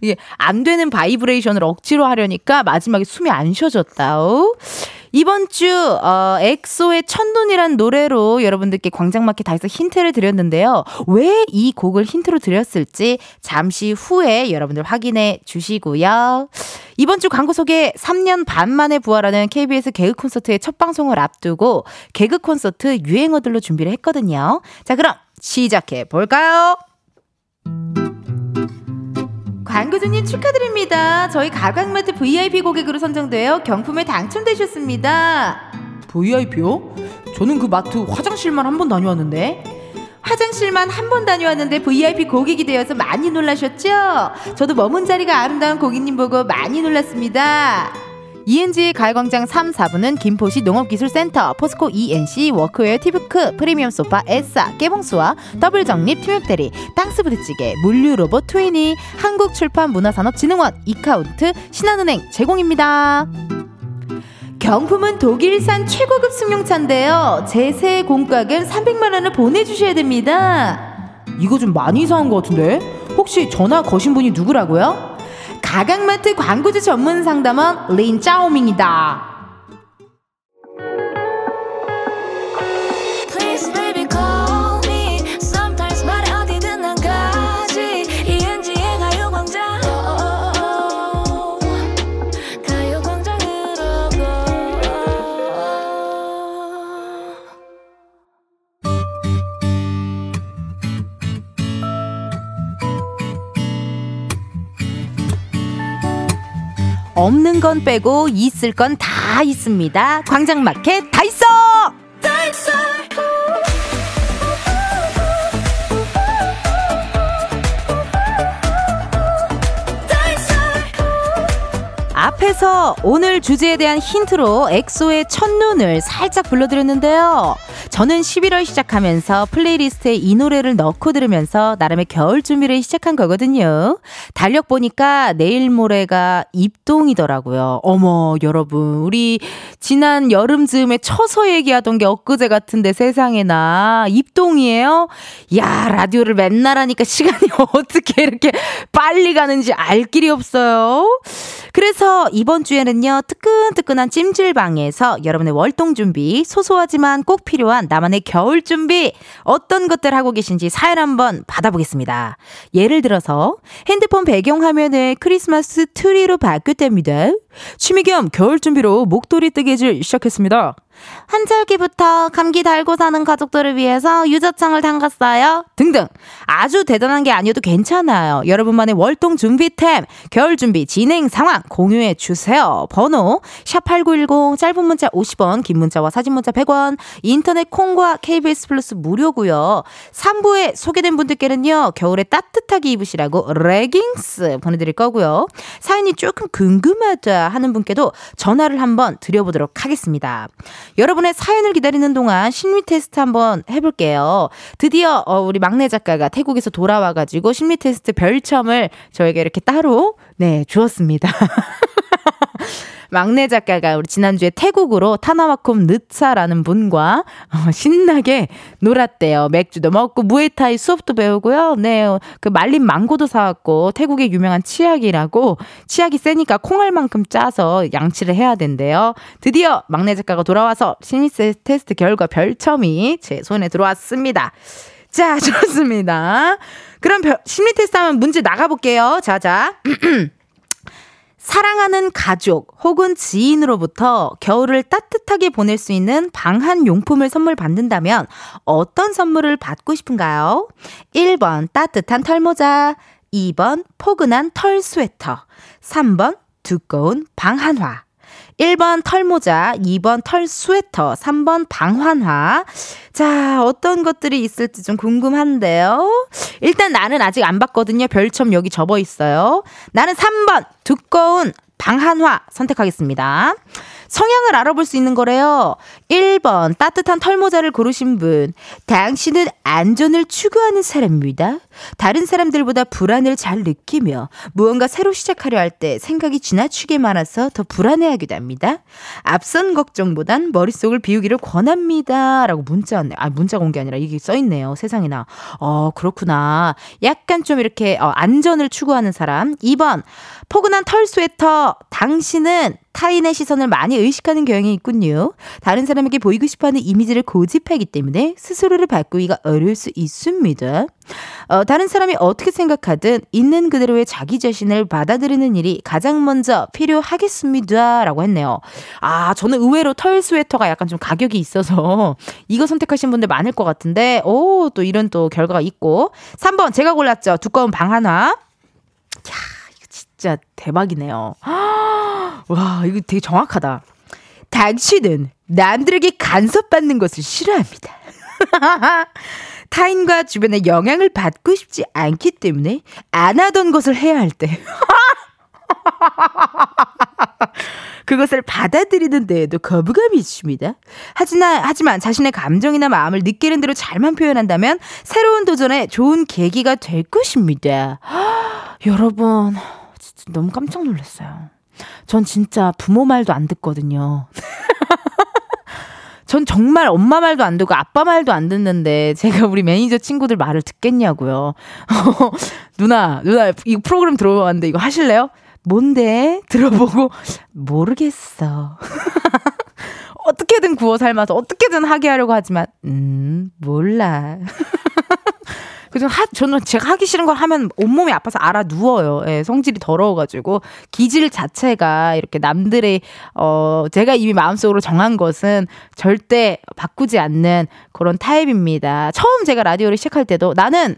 이게 안 되는 바이브레이션을 억지로 하려니까 마지막에 숨이 안 쉬어졌다. 오. 이번 주 어, 엑소의 첫눈이란 노래로 여러분들께 광장마켓 다해서 힌트를 드렸는데요. 왜 이 곡을 힌트로 드렸을지 잠시 후에 여러분들 확인해 주시고요. 이번 주 광고 소개 3년 반 만에 부활하는 KBS 개그 콘서트의 첫 방송을 앞두고 개그 콘서트 유행어들로 준비를 했거든요. 자, 그럼 시작해 볼까요? 광고주님 축하드립니다. 저희 가광마트 VIP 고객으로 선정되어 경품에 당첨되셨습니다. VIP요? 저는 그 마트 화장실만 한 번 다녀왔는데. 화장실만 한 번 다녀왔는데 VIP 고객이 되어서 많이 놀라셨죠? 저도 머문 자리가 아름다운 고객님 보고 많이 놀랐습니다. 이은지의 가요광장 3, 4부는 김포시 농업기술센터, 포스코 E&C, 워크웨어 티뷰크, 프리미엄 소파, 에싸, 깨봉수학 더블정립 팀맵대리, 땅스부대찌개, 물류로봇 트위니, 한국출판문화산업진흥원, 이카운트, 신한은행 제공입니다. 경품은 독일산 최고급 승용차인데요. 제세 공과금 300만 원을 보내주셔야 됩니다. 이거 좀 많이 이상한 것 같은데? 혹시 전화 거신 분이 누구라고요? 가강마트 광고주 전문 상담원 린 짜오밍이다. 없는 건 빼고 있을 건 다 있습니다. 광장마켓 다 있어! 앞에서 오늘 주제에 대한 힌트로 엑소의 첫눈을 살짝 불러드렸는데요. 저는 11월 시작하면서 playlist에 이 노래를 넣고 들으면서 나름의 겨울 준비를 시작한 거거든요. 달력 보니까 내일 모레가 입동이더라고요. 어머, 여러분. 우리 지난 여름 즈음에 처서 얘기하던 게 엊그제 같은데 세상에나 입동이에요? 야, 라디오를 맨날 하니까 시간이 어떻게 이렇게 빨리 가는지 알 길이 없어요. 그래서 이번 주에는요, 뜨끈뜨끈한 찜질방에서 여러분의 월동 준비, 소소하지만 꼭 필요한 나만의 겨울 준비, 어떤 것들 하고 계신지 사연 한번 받아보겠습니다. 예를 들어서 핸드폰 배경화면을 크리스마스 트리로 바뀌었답니다. 취미 겸 겨울 준비로 목도리 뜨개질 시작했습니다. 한절기부터 감기 달고 사는 가족들을 위해서 유자청을 담갔어요. 등등 아주 대단한 게 아니어도 괜찮아요. 여러분만의 월동 준비템 겨울 준비 진행 상황 공유해 주세요. 번호 샵8910 짧은 문자 50원 긴 문자와 사진 문자 100원 인터넷 콩과 KBS 플러스 무료고요. 3부에 소개된 분들께는요. 겨울에 따뜻하게 입으시라고 레깅스 보내 드릴 거고요. 사연이 조금 궁금하다 하는 분께도 전화를 한번 드려보도록 하겠습니다. 여러분의 사연을 기다리는 동안 심리 테스트 한번 해볼게요. 드디어 어, 우리 막내 작가가 태국에서 돌아와가지고 심리 테스트 별점을 저에게 이렇게 따로 내 주었습니다. 막내 작가가 우리 지난주에 태국으로 타나와콤 느차라는 분과 어, 신나게 놀았대요. 맥주도 먹고 무에타이 수업도 배우고요. 네, 그 말린 망고도 사왔고 태국의 유명한 치약이라고 치약이 세니까 콩알만큼 짜서 양치를 해야 된대요. 드디어 막내 작가가 돌아와서 심리 테스트 결과 별점이 제 손에 들어왔습니다. 자, 좋습니다. 그럼 별, 심리 테스트 하면 문제 나가볼게요. 자자. 사랑하는 가족 혹은 지인으로부터 겨울을 따뜻하게 보낼 수 있는 방한 용품을 선물 받는다면 어떤 선물을 받고 싶은가요? 1번 따뜻한 털모자, 2번 포근한 털 스웨터, 3번 두꺼운 방한화. 1번 털모자, 2번 털 스웨터, 3번 방환화. 자, 어떤 것들이 있을지 좀 궁금한데요. 일단 나는 아직 안 봤거든요. 별점 여기 접어 있어요. 나는 3번 두꺼운 방한화 선택하겠습니다. 성향을 알아볼 수 있는 거래요. 1번 따뜻한 털모자를 고르신 분. 당신은 안전을 추구하는 사람입니다. 다른 사람들보다 불안을 잘 느끼며 무언가 새로 시작하려 할 때 생각이 지나치게 많아서 더 불안해하기도 합니다. 앞선 걱정보단 머릿속을 비우기를 권합니다. 라고 문자 왔네. 아, 문자가 온 게 아니라 이게 써있네요. 세상에나. 어, 그렇구나. 약간 좀 이렇게 어, 안전을 추구하는 사람. 2번 포근한 털 스웨터. 당신은 타인의 시선을 많이 의식하는 경향이 있군요. 다른 사람에게 보이고 싶어하는 이미지를 고집하기 때문에 스스로를 바꾸기가 어려울 수 있습니다. 어, 다른 사람이 어떻게 생각하든 있는 그대로의 자기 자신을 받아들이는 일이 가장 먼저 필요하겠습니다. 라고 했네요. 아, 저는 의외로 털 스웨터가 약간 좀 가격이 있어서 이거 선택하신 분들 많을 것 같은데, 오, 또 이런 또 결과가 있고. 3번, 제가 골랐죠. 두꺼운 방 하나. 야, 진짜 대박이네요. 와, 이거 되게 정확하다. 당신은 남들에게 간섭받는 것을 싫어합니다. 타인과 주변의 영향을 받고 싶지 않기 때문에 안 하던 것을 해야 할 때. 그것을 받아들이는 데에도 거부감이 있습니다. 하지만, 하지만 자신의 감정이나 마음을 느끼는 대로 잘만 표현한다면 새로운 도전에 좋은 계기가 될 것입니다. 여러분, 너무 깜짝 놀랐어요. 전 진짜 부모 말도 안 듣거든요. 전 정말 엄마 말도 안 듣고 아빠 말도 안 듣는데 제가 우리 매니저 친구들 말을 듣겠냐고요. 누나, 누나 이 프로그램 들어봤는데 이거 하실래요? 뭔데? 들어보고 모르겠어. 어떻게든 구워 삶아서 어떻게든 하게 하려고 하지만 음 몰라. 그래서 하, 저는 제가 하기 싫은 걸 하면 온몸이 아파서 알아 누워요. 예, 성질이 더러워가지고 기질 자체가 이렇게 남들의 어 제가 이미 마음속으로 정한 것은 절대 바꾸지 않는 그런 타입입니다. 처음 제가 라디오를 시작할 때도 나는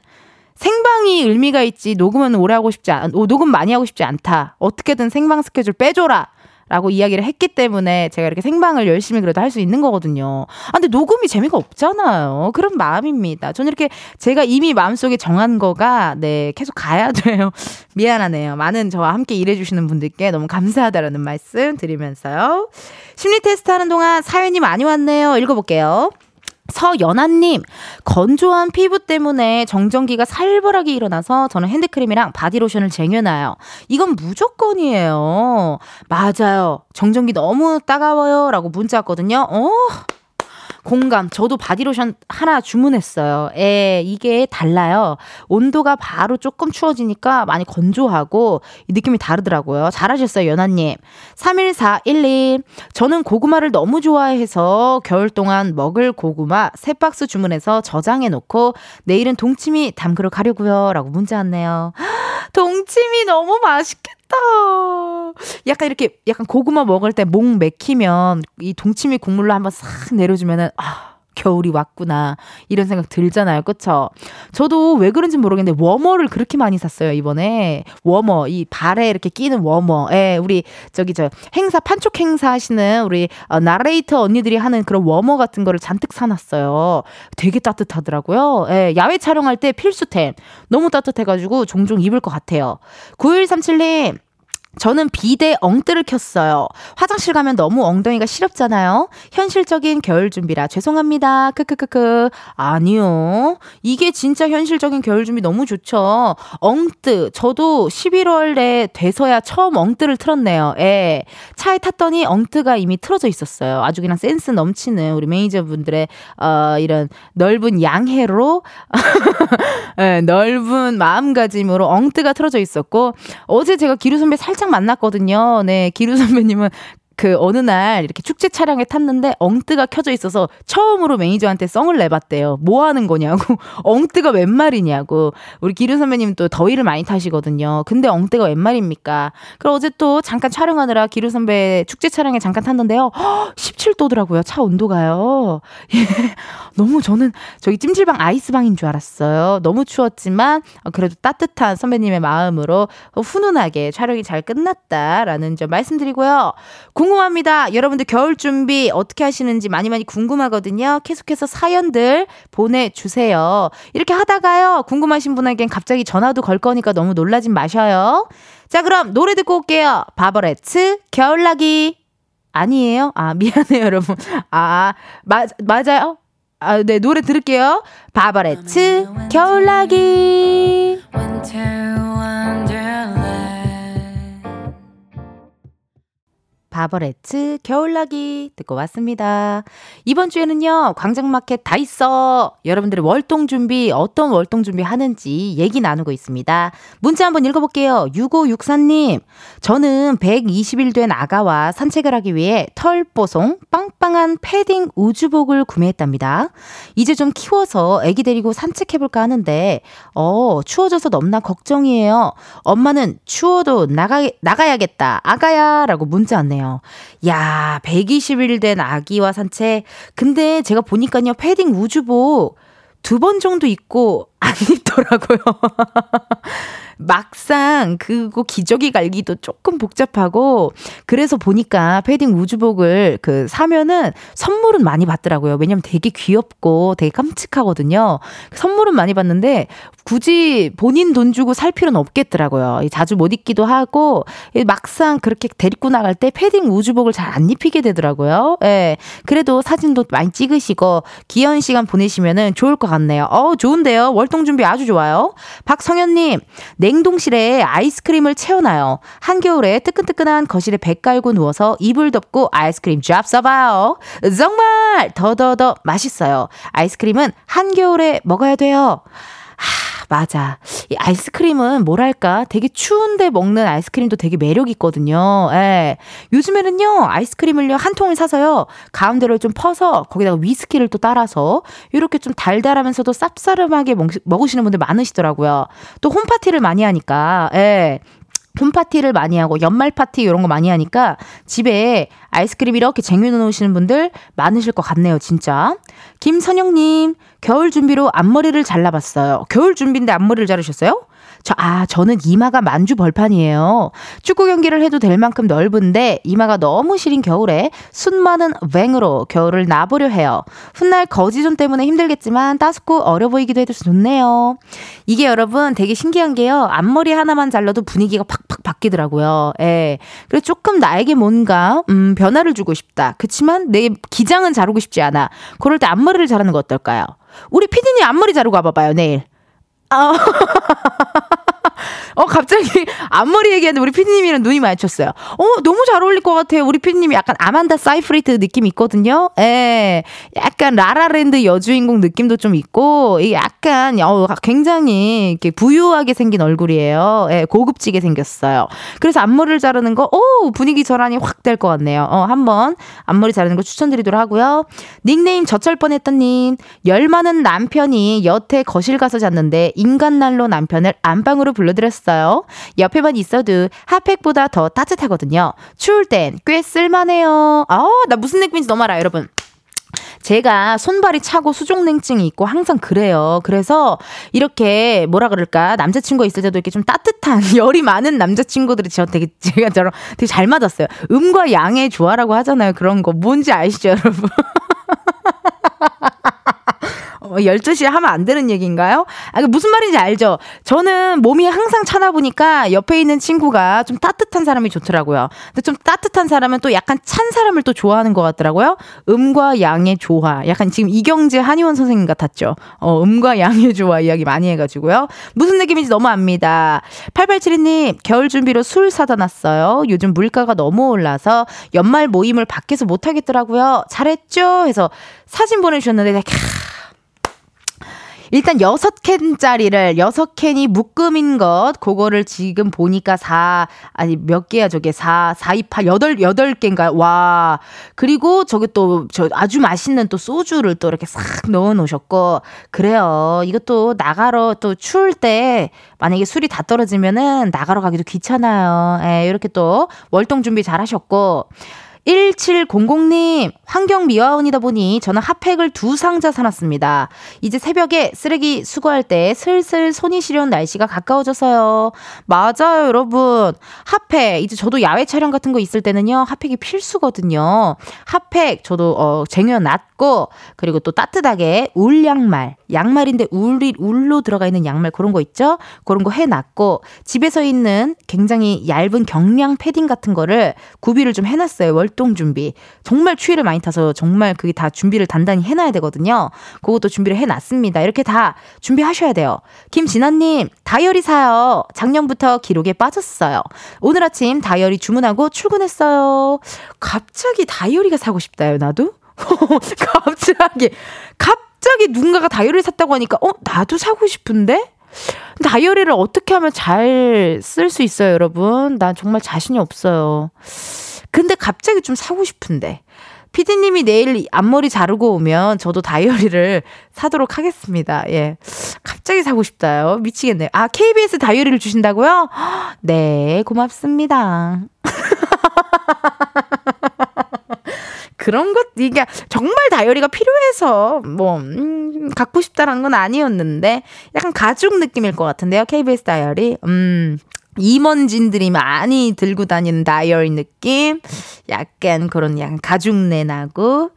생방이 의미가 있지 녹음은 오래 하고 싶지 않, 오, 녹음 많이 하고 싶지 않다. 어떻게든 생방 스케줄 빼줘라. 라고 이야기를 했기 때문에 제가 이렇게 생방을 열심히 그래도 할 수 있는 거거든요. 아, 근데 녹음이 재미가 없잖아요. 그런 마음입니다. 저는 이렇게 제가 이미 마음속에 정한 거가, 네, 계속 가야 돼요. 미안하네요. 많은 저와 함께 일해주시는 분들께 너무 감사하다라는 말씀 드리면서요. 심리 테스트 하는 동안 사연이 많이 왔네요. 읽어볼게요. 서연아님, 건조한 피부 때문에 정전기가 살벌하게 일어나서 저는 핸드크림이랑 바디로션을 쟁여놔요. 이건 무조건이에요. 맞아요. 정전기 너무 따가워요. 라고 문자 왔거든요. 어, 공감. 저도 바디로션 하나 주문했어요. 에, 이게 달라요. 온도가 바로 조금 추워지니까 많이 건조하고 이 느낌이 다르더라고요. 잘하셨어요, 연아님. 31412. 저는 고구마를 너무 좋아해서 겨울 동안 먹을 고구마 세 박스 주문해서 저장해 놓고 내일은 동치미 담그러 가려고요. 라고 문자 왔네요. 동치미 너무 맛있겠다. 약간 이렇게 약간 고구마 먹을 때 목 맥히면 이 동치미 국물로 한번 싹 내려주면은 아 겨울이 왔구나. 이런 생각 들잖아요. 그쵸? 저도 왜 그런지 모르겠는데 warmer를 그렇게 많이 샀어요 이번에. 워머 이 발에 이렇게 끼는 워머. 예 우리 저기 저 행사 판촉 행사 하시는 우리 어, 나레이터 언니들이 하는 그런 워머 같은 거를 잔뜩 사놨어요. 되게 따뜻하더라고요. 예 야외 촬영할 때 필수템. 너무 따뜻해가지고 종종 입을 것 같아요. 9137님 저는 비대 엉뜨를 켰어요. 화장실 가면 너무 엉덩이가 시렵잖아요. 현실적인 겨울 준비라 죄송합니다. 크크크크. 아니요. 이게 진짜 현실적인 겨울 준비 너무 좋죠. 엉뜨. 저도 11월에 돼서야 처음 엉뜨를 틀었네요. 예. 차에 탔더니 엉뜨가 이미 틀어져 있었어요. 아주 그냥 센스 넘치는 우리 매니저분들의 어 이런 넓은 양해로 예, 넓은 마음가짐으로 엉뜨가 틀어져 있었고 어제 제가 기루 선배 살짝 만났거든요. 네, 기루 선배님은 그 어느 날 이렇게 축제 차량에 탔는데 엉뜨가 켜져 있어서 처음으로 매니저한테 썽을 내봤대요. 뭐 하는 거냐고. 엉뜨가 웬 말이냐고. 우리 기루 선배님 또 더위를 많이 타시거든요. 근데 엉뜨가 웬 말입니까? 그럼 어제 또 잠깐 촬영하느라 기루 선배 축제 차량에 잠깐 탔는데요. 17도더라고요. 차 온도가요. 예. 너무 저는 저기 찜질방 아이스방인 줄 알았어요. 너무 추웠지만 어, 그래도 따뜻한 선배님의 마음으로 훈훈하게 촬영이 잘 끝났다라는 점 말씀드리고요. 궁금합니다. 여러분들 겨울 준비 어떻게 하시는지 많이 많이 궁금하거든요. 계속해서 사연들 보내주세요. 이렇게 하다가요. 궁금하신 분에겐 갑자기 전화도 걸 거니까 너무 놀라진 마셔요. 자, 그럼 노래 듣고 올게요. 바버레츠 겨울나기. 아니에요? 아, 미안해요, 여러분. 아, 마, 맞아요? 아, 네, 노래 들을게요. 바버레츠 겨울나기. 바버레츠 겨울나기 듣고 왔습니다. 이번 주에는요, 광장마켓 다 있어. 여러분들의 월동 준비, 어떤 월동 준비 하는지 얘기 나누고 있습니다. 문자 한번 읽어볼게요. 6564님, 저는 120일 된 아가와 산책을 하기 위해 털뽀송 빵빵한 패딩 우주복을 구매했답니다. 이제 좀 키워서 애기 데리고 산책해볼까 하는데, 어, 추워져서 넘나 걱정이에요. 엄마는 추워도 나가, 나가야겠다. 아가야. 라고 문자 왔네요. 야, 120일 된 아기와 산책. 근데 제가 보니까요, 패딩 우주복 두 번 정도 입고 안 입더라고요. 막상 그거 기저귀 갈기도 조금 복잡하고 그래서 보니까 패딩 우주복을 그 사면은 선물은 많이 받더라고요. 왜냐면 되게 귀엽고 되게 깜찍하거든요. 선물은 많이 받는데 굳이 본인 돈 주고 살 필요는 없겠더라고요. 자주 못 입기도 하고 막상 그렇게 데리고 나갈 때 패딩 우주복을 잘 안 입히게 되더라고요. 예. 그래도 사진도 많이 찍으시고 귀여운 시간 보내시면은 좋을 것 같네요. 어, 좋은데요. 월동 준비 아주 좋아요. 박성현님, 냉동실에 아이스크림을 채워놔요. 한겨울에 뜨끈뜨끈한 거실에 배 깔고 누워서 이불 덮고 아이스크림 쫙 써봐요. 정말 더더더 맛있어요. 아이스크림은 한겨울에 먹어야 돼요. 하, 맞아. 이 아이스크림은 뭐랄까 되게 추운데 먹는 아이스크림도 되게 매력 있거든요. 예. 요즘에는요 아이스크림을요 한 통을 사서요 가운데를 좀 퍼서 거기다가 위스키를 또 따라서 이렇게 좀 달달하면서도 쌉싸름하게 먹, 먹으시는 분들 많으시더라고요. 또 홈파티를 많이 하니까 예. 홈파티를 많이 하고 연말 파티 이런 거 많이 하니까 집에 아이스크림 이렇게 쟁여놓으시는 놓으시는 분들 많으실 것 같네요, 진짜. 김선영님, 겨울 준비로 앞머리를 잘라봤어요. 겨울 준비인데 앞머리를 자르셨어요? 저, 아, 저는 이마가 만주 벌판이에요. 축구 경기를 해도 될 만큼 넓은데 이마가 너무 시린 겨울에 순 많은 웽으로 겨울을 나보려 해요. 훗날 거지존 때문에 힘들겠지만 따숩고 어려 보이기도 해서 좋네요. 이게 여러분 되게 신기한 게요. 앞머리 하나만 잘라도 분위기가 팍팍 바뀌더라고요. 예. 그래서 조금 나에게 뭔가, 음, 변화를 주고 싶다. 그치만 내 기장은 자르고 싶지 않아. 그럴 때 앞머리를 자르는 거 어떨까요? 우리 피디님 앞머리 자르고 와봐봐요, 내일. 아, 어, 갑자기 앞머리 얘기하는데 우리 피디님이랑 눈이 마주쳤어요. 어, 너무 잘 어울릴 것 같아요. 우리 피디님이 약간 아만다 사이프리드 느낌 있거든요. 예. 약간 라라랜드 여주인공 느낌도 좀 있고, 이게 약간, 어, 굉장히 이렇게 부유하게 생긴 얼굴이에요. 예, 고급지게 생겼어요. 그래서 앞머리를 자르는 거, 오, 분위기 전환이 확 될 것 같네요. 어, 한번 앞머리 자르는 거 추천드리도록 하고요. 닉네임 저철 뻔했던님, 열 많은 남편이 여태 거실 가서 잤는데 인간날로 남편을 안방으로 불러들였어요. 옆에만 있어도 핫팩보다 더 따뜻하거든요. 추울 땐 꽤 쓸만해요. 아, 나 무슨 느낌인지 너무 알아요, 여러분. 제가 손발이 차고 수족냉증이 있고 항상 그래요. 그래서 이렇게 뭐라 그럴까 남자친구가 있을 때도 이렇게 좀 따뜻한 열이 많은 남자친구들이 저 되게 제가 저랑 되게 잘 맞았어요. 음과 양의 조화라고 하잖아요. 그런 거 뭔지 아시죠, 여러분? 어, 12시에 하면 안 되는 얘기인가요? 아, 그 무슨 말인지 알죠? 저는 몸이 항상 차나 보니까 옆에 있는 친구가 좀 따뜻한 사람이 좋더라고요. 근데 좀 따뜻한 사람은 또 약간 찬 사람을 또 좋아하는 것 같더라고요. 음과 양의 조화. 약간 지금 이경재 한의원 선생님 같았죠. 어, 음과 양의 조화 이야기 많이 해가지고요. 무슨 느낌인지 너무 압니다. 8872님, 겨울 준비로 술 사다 놨어요. 요즘 물가가 너무 올라서 연말 모임을 밖에서 못 하겠더라고요. 잘했죠? 해서 사진 보내주셨는데, 캬. 일단 여섯 캔짜리를 여섯 캔이 묶음인 것 그거를 지금 보니까 4 아니 몇 개야 저게 4 4 2 8 8 8 개인가요? 와. 그리고 저기 또 저 아주 맛있는 또 소주를 또 이렇게 싹 넣어 놓으셨고 그래요. 이것도 나가러 또 추울 때 만약에 술이 다 떨어지면은 나가러 가기도 귀찮아요. 예, 이렇게 또 월동 준비 잘 하셨고 1700님, 환경 미화원이다 보니 저는 핫팩을 두 상자 사놨습니다. 이제 새벽에 쓰레기 수거할 때 슬슬 손이 시려운 날씨가 가까워져서요. 맞아요, 여러분. 핫팩, 이제 저도 야외 촬영 같은 거 있을 때는요, 핫팩이 필수거든요. 핫팩, 저도, 어, 쟁여놨 고, 그리고 또 따뜻하게 울 양말, 양말인데 울이, 울로 들어가 있는 양말 그런 거 있죠? 그런 거 해놨고, 집에서 있는 굉장히 얇은 경량 패딩 같은 거를 구비를 좀 해놨어요. 월동 준비. 정말 추위를 많이 타서 정말 그게 다 준비를 단단히 해놔야 되거든요. 그것도 준비를 해놨습니다. 이렇게 다 준비하셔야 돼요. 김진아님, 다이어리 사요. 작년부터 기록에 빠졌어요. 오늘 아침 다이어리 주문하고 출근했어요. 갑자기 다이어리가 사고 싶다요, 나도? 갑자기, 갑자기 누군가가 다이어리를 샀다고 하니까, 어, 나도 사고 싶은데? 다이어리를 어떻게 하면 잘 쓸 수 있어요, 여러분? 난 정말 자신이 없어요. 근데 갑자기 좀 사고 싶은데. 피디님이 내일 앞머리 자르고 오면 저도 다이어리를 사도록 하겠습니다. 예. 갑자기 사고 싶다요. 미치겠네요. 아, KBS 다이어리를 주신다고요? 네, 고맙습니다. 그런 것, 이게 정말 다이어리가 필요해서 뭐, 음, 갖고 싶다라는 건 아니었는데, 약간 가죽 느낌일 것 같은데요. KBS 다이어리. 음. 임원진들이 많이 들고 다니는 다이어리 느낌? 약간 그런 약간 가죽내 나고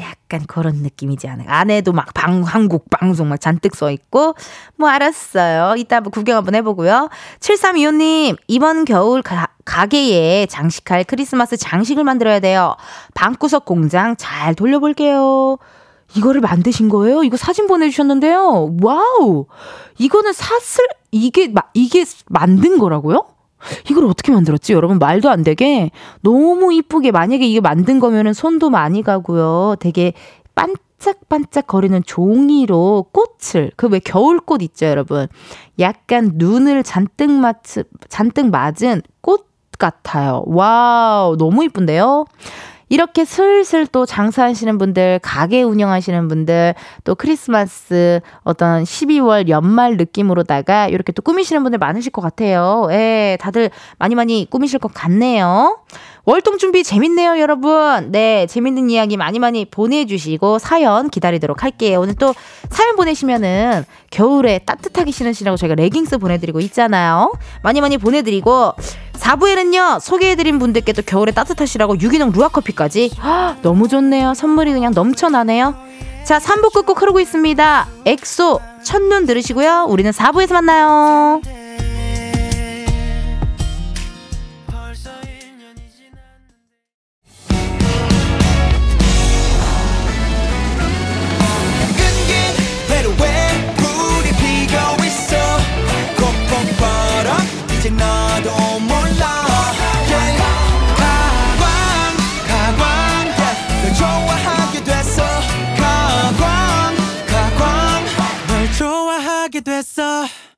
약간 그런 느낌이지 않아요 안에도 막 방, 한국 방송 막 잔뜩 써 있고? 뭐 알았어요. 이따 구경 한번 해보고요. 7325님 이번 겨울 가, 가게에 장식할 크리스마스 장식을 만들어야 돼요. 방구석 공장 잘 돌려볼게요 이거를 만드신 거예요? 이거 사진 보내주셨는데요. 와우! 이거는 샀을, 이게, 마, 이게 만든 거라고요? 이걸 어떻게 만들었지? 여러분, 말도 안 되게 너무 이쁘게, 만약에 이게 만든 거면은 손도 많이 가고요. 되게 반짝반짝 거리는 종이로 꽃을, 그 왜 겨울꽃 있죠, 여러분? 약간 눈을 잔뜩 맞, 잔뜩 맞은 꽃 같아요. 와우, 너무 이쁜데요? 이렇게 슬슬 또 장사하시는 분들, 가게 운영하시는 분들, 또 크리스마스 어떤 12월 연말 느낌으로다가 이렇게 또 꾸미시는 분들 많으실 것 같아요. 예, 다들 많이 많이 꾸미실 것 같네요. 월동 준비 재밌네요, 여러분. 네, 재밌는 이야기 많이 많이 보내주시고 사연 기다리도록 할게요. 오늘 또 사연 보내시면은 겨울에 따뜻하게 신으시라고 저희가 레깅스 보내드리고 있잖아요. 많이 많이 보내드리고 4부에는요, 소개해드린 분들께 또 겨울에 따뜻하시라고 유기농 루아커피까지. 너무 좋네요. 선물이 그냥 넘쳐나네요. 자, 3부 끝곡 흐르고 있습니다. 엑소, 첫눈 들으시고요. 우리는 4부에서 만나요.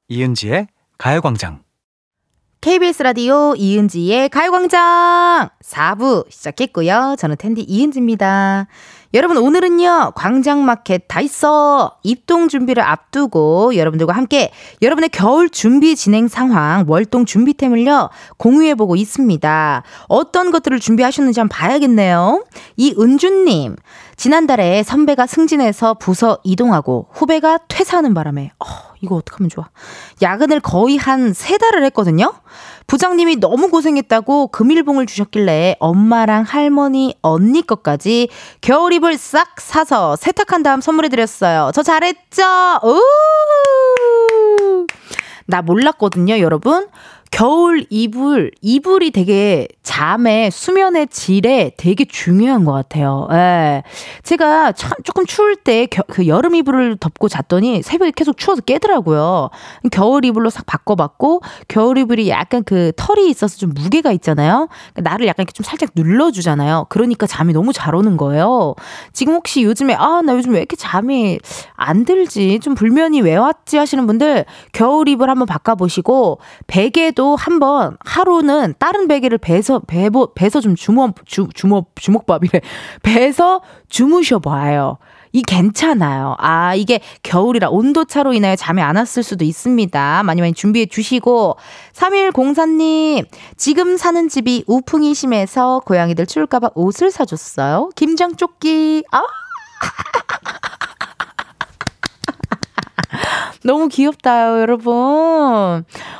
이은지의 가요광장. KBS 라디오 이은지의 가요광장 4부 시작했고요. 저는 텐디 이은지입니다. 여러분 오늘은요 광장마켓 다 있어 입동 준비를 앞두고 여러분들과 함께 여러분의 겨울 준비 진행 상황 월동 준비템을요 공유해보고 있습니다. 어떤 것들을 준비하셨는지 한번 봐야겠네요. 이은주님 지난달에 선배가 승진해서 부서 이동하고 후배가 퇴사하는 바람에 어, 이거 어떡하면 좋아. 야근을 거의 한 세 달을 했거든요. 부장님이 너무 고생했다고 금일봉을 주셨길래 엄마랑 할머니, 언니 것까지 겨울 이불 싹 사서 세탁한 다음 선물해드렸어요. 저 잘했죠? 우! 나 몰랐거든요, 여러분. 겨울 이불, 이불이 되게 잠의 수면의 질에 되게 중요한 것 같아요. 예. 제가 참 조금 추울 때 그 여름 이불을 덮고 잤더니 새벽에 계속 추워서 깨더라고요. 겨울 이불로 싹 바꿔봤고, 겨울 이불이 약간 그 털이 있어서 좀 무게가 있잖아요. 그러니까 나를 약간 이렇게 좀 살짝 눌러주잖아요. 그러니까 잠이 너무 잘 오는 거예요. 지금 혹시 요즘에, 아, 나 요즘 왜 이렇게 잠이 안 들지? 좀 불면이 왜 왔지? 하시는 분들, 겨울 이불 한번 바꿔보시고, 베개도 한번 하루는 다른 베개를 베서, 베보, 베서 좀 주먹, 주, 주먹, 주먹밥이래. 베서 주무셔 봐요. 이 괜찮아요. 아, 이게 겨울이라 온도 차로 인하여 잠이 안 왔을 수도 있습니다. 많이 많이 준비해 주시고. 3104님, 지금 사는 집이 우풍이 심해서 고양이들 추울까봐 옷을 사줬어요. 김장조끼. 아! 너무 귀엽다요, 여러분.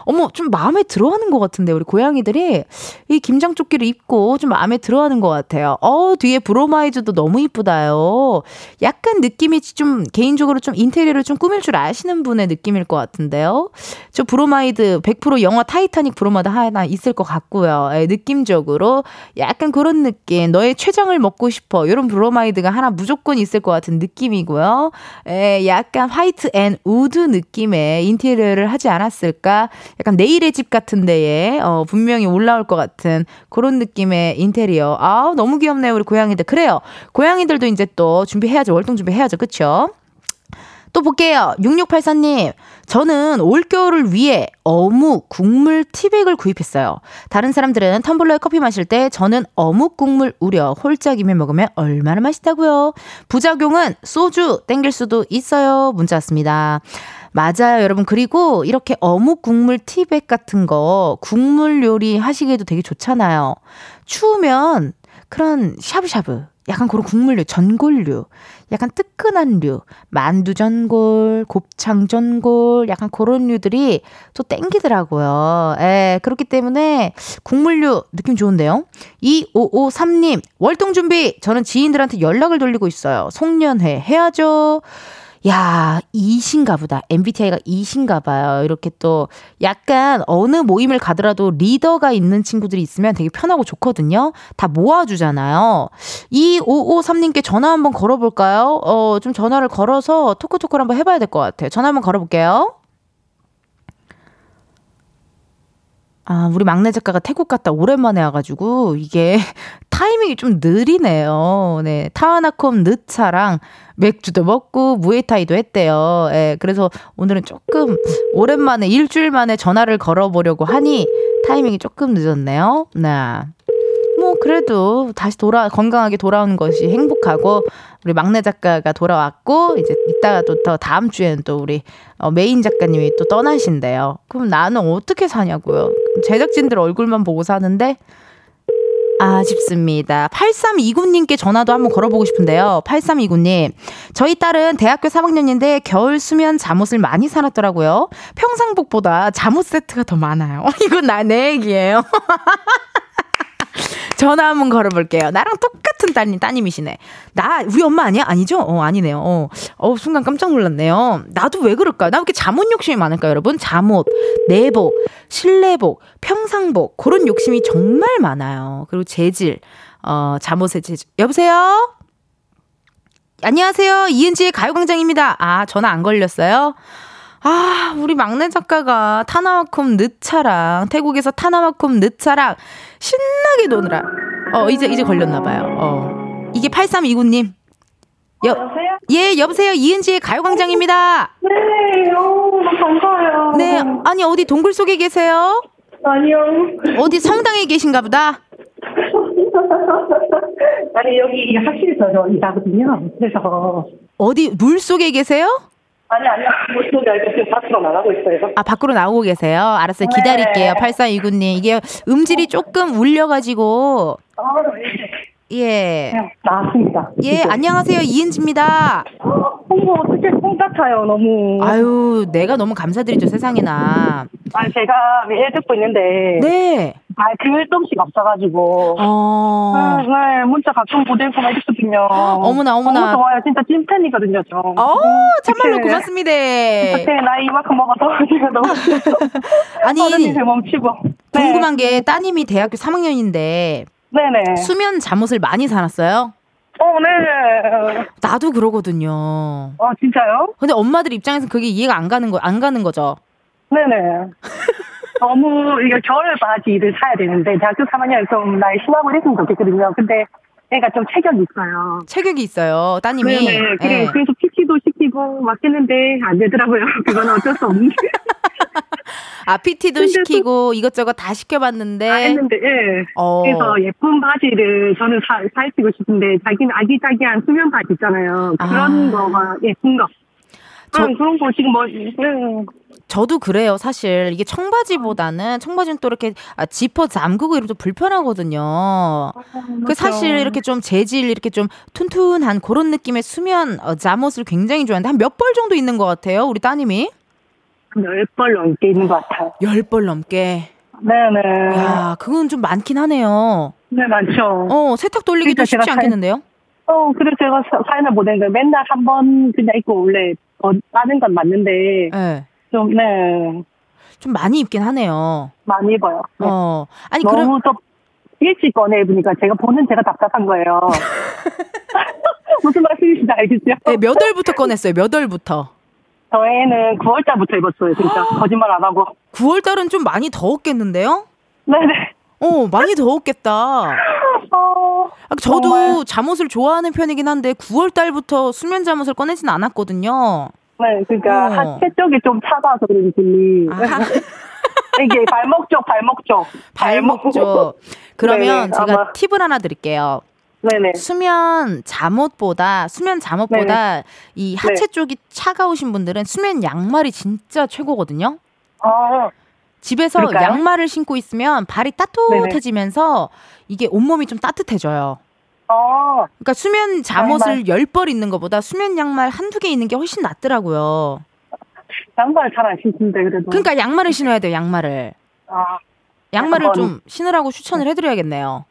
어머, 좀 마음에 들어하는 것 같은데, 우리 고양이들이 이 김장조끼를 입고 좀 마음에 들어하는 것 같아요. 어, 뒤에 브로마이드도 너무 이쁘다요. 약간 느낌이 좀, 개인적으로 좀 인테리어를 좀 꾸밀 줄 아시는 분의 느낌일 것 같은데요. 저 브로마이드 100% 영화 타이타닉 브로마이드 하나 있을 것 같고요. 예, 느낌적으로 약간 그런 느낌. 너의 췌장을 먹고 싶어. 이런 브로마이드가 하나 무조건 있을 것 같은 느낌이고요. 예, 약간 white and wood 느낌의 인테리어를 하지 않았을까? 약간 내일의 집 같은 데에 어, 분명히 올라올 것 같은 그런 느낌의 인테리어. 아, 너무 귀엽네요, 우리 고양이들. 그래요. 고양이들도 이제 또 준비해야죠. 월동 준비해야죠. 그쵸? 또 볼게요. 6684님. 저는 올겨울을 위해 어묵 국물 티백을 구입했어요. 다른 사람들은 텀블러에 커피 마실 때 저는 어묵 국물 우려 홀짝 이며 먹으면 얼마나 맛있다고요. 부작용은 소주 땡길 수도 있어요. 문자 왔습니다. 맞아요, 여러분. 그리고 이렇게 어묵 국물 티백 같은 거 국물 요리 하시기에도 되게 좋잖아요. 추우면 그런 샤브샤브 약간 그런 국물류, 전골류, 약간 뜨끈한 류, 만두 전골, 곱창 전골, 약간 그런 류들이 또 땡기더라고요. 예, 그렇기 때문에 국물류 느낌 좋은데요. 2553님, 월동 준비! 저는 지인들한테 연락을 돌리고 있어요. 송년회 해야죠. 야, 이신가 보다. MBTI가 이신가 봐요. 이렇게 또 약간 어느 모임을 가더라도 리더가 있는 친구들이 있으면 되게 편하고 좋거든요. 다 모아주잖아요. 2553님께 전화 한번 걸어볼까요? 어, 좀 전화를 걸어서 토크토크를 한번 해봐야 될 것 같아요. 전화 한번 걸어볼게요. 아, 우리 막내 작가가 태국 갔다 오랜만에 와가지고, 이게 타이밍이 좀 느리네요. 네. 타와나콤 늦차랑 맥주도 먹고, 무에타이도 했대요. 예, 그래서 오늘은 조금 오랜만에, 일주일 만에 전화를 걸어보려고 하니, 타이밍이 조금 늦었네요. 네. 뭐, 그래도 다시 돌아, 건강하게 돌아오는 것이 행복하고, 우리 막내 작가가 돌아왔고, 이제 이따가 또 더 다음 주에는 또 우리 어, 메인 작가님이 또 떠나신대요. 그럼 나는 어떻게 사냐고요? 제작진들 얼굴만 보고 사는데, 아쉽습니다. 8329님께 전화도 한번 걸어보고 싶은데요. 8329님. 저희 딸은 대학교 3학년인데 겨울 수면 잠옷을 많이 사놨더라고요. 평상복보다 잠옷 세트가 더 많아요. 이건 나 내 얘기예요. 전화 한번 걸어볼게요. 나랑 똑같은 따님, 따님이시네. 나, 우리 엄마 아니야? 아니죠? 어, 아니네요. 어, 어 순간 깜짝 놀랐네요. 나도 왜 그럴까요? 나왜 이렇게 잠옷 욕심이 많을까요, 여러분? 잠옷, 내복, 실내복, 평상복, 그런 욕심이 정말 많아요. 그리고 재질, 어, 잠옷의 재질. 여보세요? 안녕하세요. 이은지의 가요광장입니다. 아, 전화 안 걸렸어요? 아, 우리 막내 작가가 타나와콤 늦차랑, 태국에서 타나와콤 늦차랑 신나게 노느라. 어, 이제, 이제 걸렸나봐요. 어. 이게 8329님. 여, 여보세요? 예, 여보세요. 이은지의 가요광장입니다. 네, 오, 너무 반가워요. 네, 아니 어디 동굴 속에 계세요? 아니요. 어디 성당에 계신가 보다. 아니, 여기 학실에서 저 일하거든요. 그래서. 어디 물 속에 계세요? 아니, 아니, 못속에 알고 지금 밖으로 나가고 있어요. 아, 밖으로 나오고 계세요. 알았어요. 네. 기다릴게요. 8429님. 이게 음질이 조금 울려가지고. 아, 예. 나왔습니다. 예, 안녕하세요. 이은지입니다. 홍보 어떻게 콩 같아요, 너무. 아유, 내가 너무 감사드리죠, 세상에나. 아, 제가 애 듣고 있는데. 네. 아, 글솜씨가 없어가지고. 어. 네, 네, 문자 가끔 보내고 막 이랬거든요. 어머나, 어머나. 너무 좋아요. 진짜 찐팬이거든요, 저. 어, 참말로 어떡해. 고맙습니다. 어떻게 나이 이만큼 먹어서 제가 너무 아니, 멈추고. 네. 궁금한 게 따님이 대학교 3학년인데 네네. 수면 잠옷을 많이 사놨어요? 어, 네. 나도 그러거든요. 어, 진짜요? 근데 엄마들 입장에서 그게 이해가 안 가는 거, 안 가는 거죠. 네네. 너무 이게 겨울 바지를 사야 되는데 대학교 3학년 좀 날씬하고 이랬으면 좋겠거든요. 근데 애가 좀 체격이 있어요. 체격이 있어요, 따님이. 네네. 그래, 예. 그래서 PT도 시키고 막 했는데 안 되더라고요. 그건 어쩔 수 없는 게. 아, PT도 시키고 이것저것 다 시켜봤는데. 아, 했는데, 예. 어. 그래서 예쁜 바지를 저는 사, 사입고 싶은데 자기는 아기자기한 수면 바지 있잖아요. 그런 아. 거가 예쁜 거. 저- 아, 그런 거 지금 뭐, 음, 저도 그래요, 사실. 이게 청바지보다는, 청바지는 또 이렇게 아, 지퍼 잠그고 이러면 좀 불편하거든요. 그 사실 이렇게 좀 재질, 이렇게 좀 튼튼한 그런 느낌의 수면 어, 잠옷을 굉장히 좋아하는데 한 몇 벌 정도 있는 것 같아요, 우리 따님이? 열벌 넘게 있는 것 같아요. 열벌 넘게. 네네. 야, 그건 좀 많긴 하네요. 네, 많죠. 어, 세탁 돌리기도 그러니까 쉽지 않겠는데요? 어, 그래서 제가 사- 사연을 보낸 거예요. 맨날 한 번 그냥 입고 원래 어, 빠는 건 맞는데, 네. 좀, 네, 좀 많이 입긴 하네요. 많이 입어요. 네. 어. 아니, 너무 그럼. 또 일찍 꺼내입으니까 제가 보는 제가 답답한 거예요. 무슨 말씀이신지 알겠죠? 네, 몇 월부터 꺼냈어요, 몇 월부터? 저희는 9월달부터 입었어요, 진짜. 거짓말 안 하고. 9월 달은 좀 많이 더웠겠는데요? 네네. 어, 많이 더웠겠다. 어, 아, 저도 정말. 잠옷을 좋아하는 편이긴 한데 9월 달부터 수면 잠옷을 꺼내진 않았거든요. 네, 그러니까 어. 하체 쪽이 좀 차가워서 그런지. 아하. 이게 발목 쪽, 발목 쪽. 발목 쪽. 그러면 네네, 제가 아마. 팁을 하나 드릴게요. 네네. 수면 잠옷보다 수면 잠옷보다 이 하체 네. 쪽이 차가우신 분들은 수면 양말이 진짜 최고거든요. 어, 집에서 그럴까요? 양말을 신고 있으면 발이 따뜻해지면서 이게 온몸이 좀 따뜻해져요. 어, 그러니까 수면 잠옷을 열 벌 있는 것보다 수면 양말 한두 개 있는 게 훨씬 낫더라고요. 양말 잘 안 신는데 그래도. 그러니까 양말을 신어야 돼요, 양말을. 아, 양말을. 좀 신으라고 추천을 해드려야겠네요.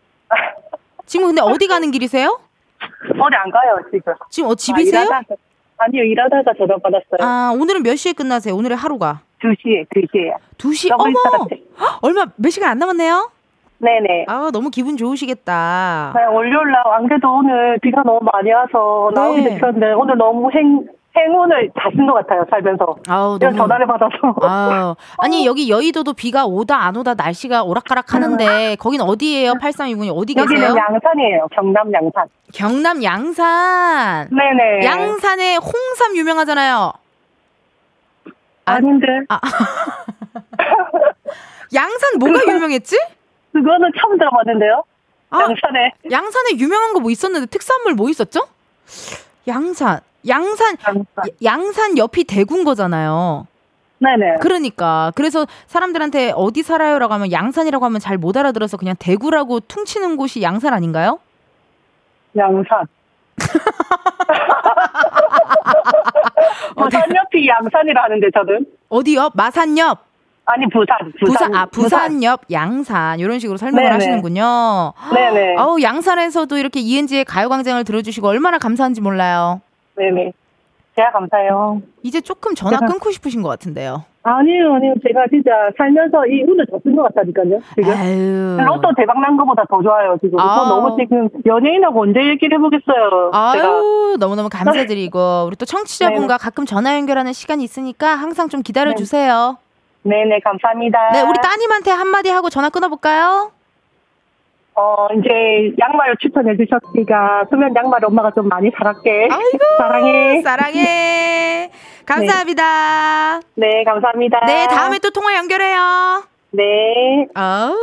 지금 근데 어디 가는 길이세요? 어디 안 가요, 지금. 지금 어, 집이세요? 아, 일하다가, 아니요, 일하다가 전화 받았어요. 아, 오늘은 몇 시에 끝나세요? 오늘의 하루가? 2시에, 2시에. 2시? 너무 일찍 어머! 헉, 얼마, 몇 시간 안 남았네요? 네네. 아, 너무 기분 좋으시겠다. 네, 월요일 날, 안 그래도 오늘 비가 너무 많이 와서 나오기 네. 늦었는데, 오늘 너무 행, 행운을 다쓴것 같아요, 살면서. 아우, 그냥 너무. 전화를 받아서. 아우, 아니, 여기 여의도도 비가 오다 안 오다 날씨가 오락가락 하는데, 거긴 어디예요? 8329님 어디 계세요? 여기는 양산이에요, 경남 양산. 경남 양산. 네네. 양산에 홍삼 유명하잖아요. 아, 아닌데. 아. 양산 뭐가 유명했지? 그거는 처음 들어봤는데요. 아, 양산에. 양산에 유명한 거 뭐 있었는데 특산물 뭐 있었죠? 양산. 양산 양산. 양산 옆이 대구인 거잖아요. 네네. 그러니까 그래서 사람들한테 어디 살아요라고 하면 양산이라고 하면 잘 못 알아들어서 그냥 대구라고 퉁치는 곳이 양산 아닌가요? 양산. 어, 부산 옆이 양산이라 하는데 저는. 어디요? 마산 옆. 아니 부산. 부산, 부산. 아 부산 옆 양산 이런 식으로 설명을 네네. 하시는군요. 네네. 아우 양산에서도 이렇게 이은지의 가요광장을 들어주시고 얼마나 감사한지 몰라요. 네네. 제가 감사해요. 이제 조금 전화 제가- 끊고 싶으신 것 같은데요. 아니요, 아니요. 제가 진짜 살면서 이 운을 더쓴것 같다니까요. 지금. 아유. 로또 대박 난 것보다 더 좋아요, 지금. 저 너무 지금 연예인하고 언제 얘기를 해보겠어요. 제가. 아유 너무너무 감사드리고 우리 또 청취자분과 가끔 전화 연결하는 시간이 있으니까 항상 좀 기다려 주세요. 네 네, 감사합니다. 네, 우리 따님한테 한마디 하고 전화 끊어볼까요? 어, 이제 양말 추천해 주셨으니까 수면 양말 엄마가 좀 많이 사갈게. 사랑해. 사랑해. 감사합니다. 네, 감사합니다. 네, 다음에 또 통화 연결해요. 네. 아우.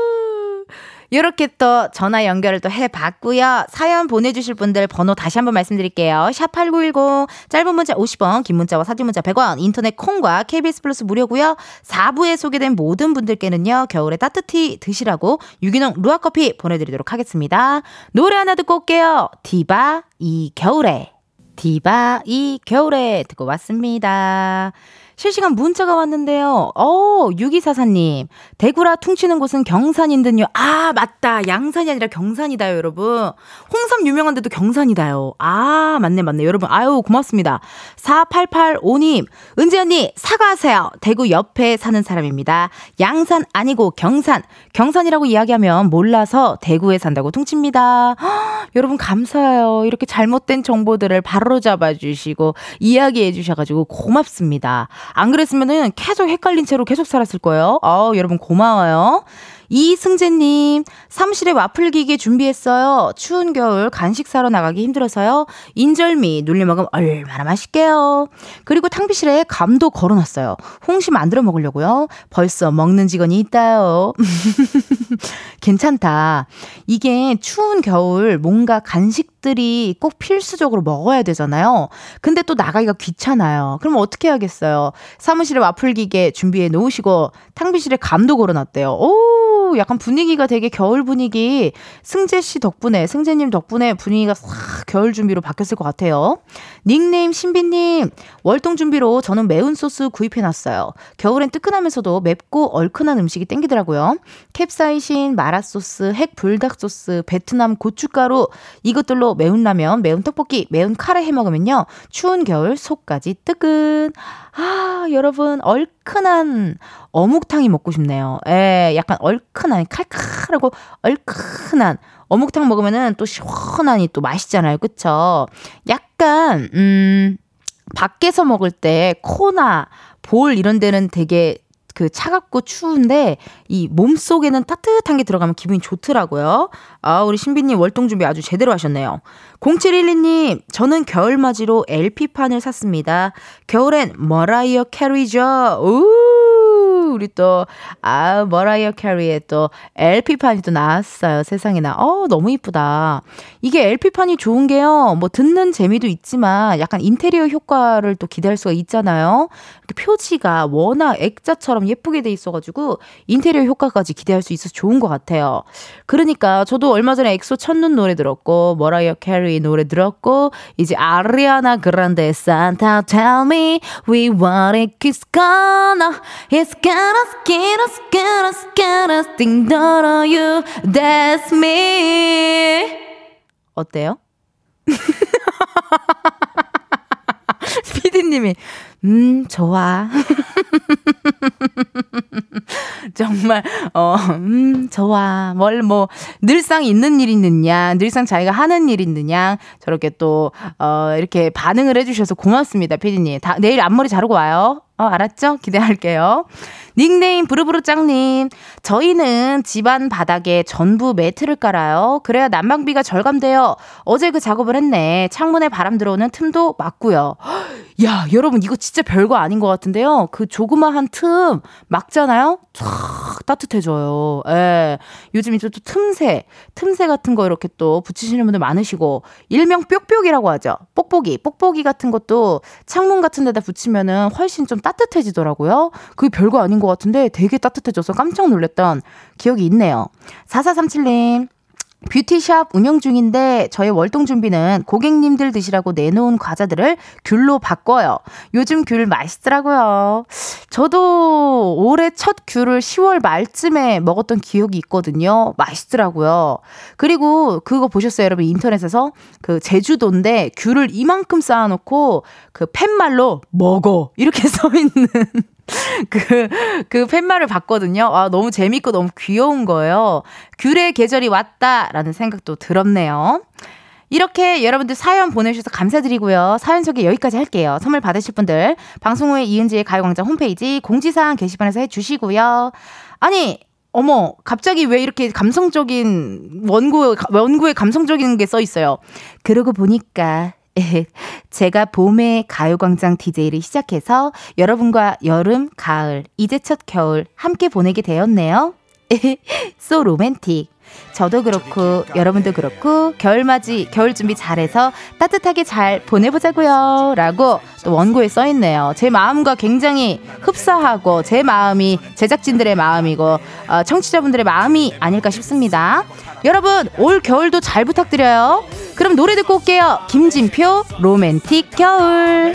이렇게 또 전화 연결을 또 해봤고요. 사연 보내주실 분들 번호 다시 한번 말씀드릴게요. 샵 8910 짧은 문자 50원 긴 문자와 사진 문자 100원 인터넷 콩과 KBS 플러스 무료고요. 4부에 소개된 모든 분들께는요. 겨울에 따뜻히 드시라고 유기농 루아커피 보내드리도록 하겠습니다. 노래 하나 듣고 올게요. 디바 이 겨울에 디바 이 겨울에 듣고 왔습니다. 실시간 문자가 왔는데요. 어, 6244님. 대구라 퉁치는 곳은 경산인 듯요. 아, 맞다. 양산이 아니라 경산이다요, 여러분. 홍삼 유명한 데도 경산이다요. 아, 맞네, 맞네. 여러분, 아유, 고맙습니다. 4885님. 은지 언니, 사과하세요. 대구 옆에 사는 사람입니다. 양산 아니고 경산. 경산이라고 이야기하면 몰라서 대구에 산다고 퉁칩니다. 헉, 여러분, 감사해요. 이렇게 잘못된 정보들을 바로 잡아주시고, 이야기해 주셔가지고 고맙습니다. 안 그랬으면은 계속 헷갈린 채로 계속 살았을 거예요. 아 여러분 고마워요. 이승재님, 사무실에 와플 기계 준비했어요. 추운 겨울 간식 사러 나가기 힘들어서요. 인절미 눌려 먹으면 얼마나 맛있게요. 그리고 탕비실에 감도 걸어놨어요. 홍시 만들어 먹으려고요. 벌써 먹는 직원이 있다요. 괜찮다. 이게 추운 겨울 뭔가 간식들이 꼭 필수적으로 먹어야 되잖아요. 근데 또 나가기가 귀찮아요. 그럼 어떻게 하겠어요? 사무실에 와플 기계 준비해 놓으시고 탕비실에 감도 걸어놨대요. 오, 약간 분위기가 되게 겨울 분위기. 승재 씨 덕분에, 승재님 덕분에 분위기가 싹 겨울 준비로 바뀌었을 것 같아요. 닉네임 신비님, 월동 준비로 저는 매운 소스 구입해놨어요. 겨울엔 뜨끈하면서도 맵고 얼큰한 음식이 땡기더라고요. 캡사이신, 마라 소스, 핵 불닭 소스, 베트남 고춧가루, 이것들로 매운 라면, 매운 떡볶이, 매운 카레 해 먹으면요. 추운 겨울 속까지 뜨끈. 아, 여러분, 얼 큰한 어묵탕이 먹고 싶네요. 예, 약간 얼큰한, 칼칼하고 얼큰한 어묵탕 먹으면은 또 시원하니 또 맛있잖아요. 그쵸? 약간, 음, 밖에서 먹을 때 코나 볼 이런 데는 되게 그 차갑고 추운데 이 몸 속에는 따뜻한 게 들어가면 기분이 좋더라고요. 아, 우리 신비님 월동 준비 아주 제대로 하셨네요. 0712님, 저는 겨울맞이로 LP판을 샀습니다. 겨울엔 머라이어 캐리죠. 우 우리 또, 아, 머라이어 캐리의 또 LP판이 또 나왔어요. 세상에나. 어, 너무 이쁘다. 이게 LP판이 좋은 게요. 뭐 듣는 재미도 있지만 약간 인테리어 효과를 또 기대할 수가 있잖아요. 이렇게 표지가 워낙 액자처럼 예쁘게 돼 있어가지고 인테리어 효과까지 기대할 수 있어서 좋은 것 같아요. 그러니까 저도 얼마 전에 엑소 첫눈 노래 들었고, 머라이어 캐리 노래 들었고, 이제 아리아나 그란데 Santa tell me we want it, it's gonna, it's gonna, to you, that's me. 어때요? 피디님이 음 좋아. 정말 어 음 좋아. 뭘 뭐 늘상 있는 일 있느냐 늘상 자기가 하는 일 있느냐 저렇게 또 어 이렇게 반응을 해주셔서 고맙습니다 피디님. 다 내일 앞머리 자르고 와요 어 알았죠? 기대할게요. 닉네임 부르부르짱님. 저희는 집안 바닥에 전부 매트를 깔아요. 그래야 난방비가 절감돼요. 어제 그 작업을 했네. 창문에 바람 들어오는 틈도 막고요. 야 여러분 이거 진짜 별거 아닌 것 같은데요. 그 조그마한 틈 막잖아요? 쫙 따뜻해져요. 예. 요즘 이제 또 틈새 틈새 같은 거 이렇게 또 붙이시는 분들 많으시고 일명 뾱뾱이라고 하죠. 뽁뽁이 뽁뽁이 같은 것도 창문 같은 데다 붙이면은 훨씬 좀 따뜻해지더라고요. 그게 별거 아닌 것 같은데 되게 따뜻해져서 깜짝 놀랐던 기억이 있네요. 4437님 뷰티샵 운영 중인데 저의 월동 준비는 고객님들 드시라고 내놓은 과자들을 귤로 바꿔요. 요즘 귤 맛있더라고요. 저도 올해 첫 귤을 10월 말쯤에 먹었던 기억이 있거든요. 맛있더라고요. 그리고 그거 보셨어요, 여러분? 인터넷에서 그 제주도인데 귤을 이만큼 쌓아놓고 그 팻말로 먹어 이렇게 써 있는. 그, 그 팻말을 봤거든요. 아, 너무 재밌고 너무 귀여운 거예요. 귤의 계절이 왔다라는 생각도 들었네요. 이렇게 여러분들 사연 보내주셔서 감사드리고요. 사연 소개 여기까지 할게요. 선물 받으실 분들 방송 후에 이은지의 가요광장 홈페이지 공지사항 게시판에서 해주시고요. 아니 어머, 갑자기 왜 이렇게 감성적인 원고 원고에 감성적인 게 써 있어요. 그러고 보니까 제가 봄에 가요광장 DJ를 시작해서 여러분과 여름, 가을, 이제 첫 겨울 함께 보내게 되었네요. so 로맨틱. 저도 그렇고 여러분도 그렇고 겨울맞이 겨울 준비 잘해서 따뜻하게 잘 보내보자고요. 라고 또 원고에 써있네요. 제 마음과 굉장히 흡사하고 제 마음이 제작진들의 마음이고 어, 청취자분들의 마음이 아닐까 싶습니다. 여러분 올 겨울도 잘 부탁드려요. 그럼 노래 듣고 올게요. 김진표 로맨틱 겨울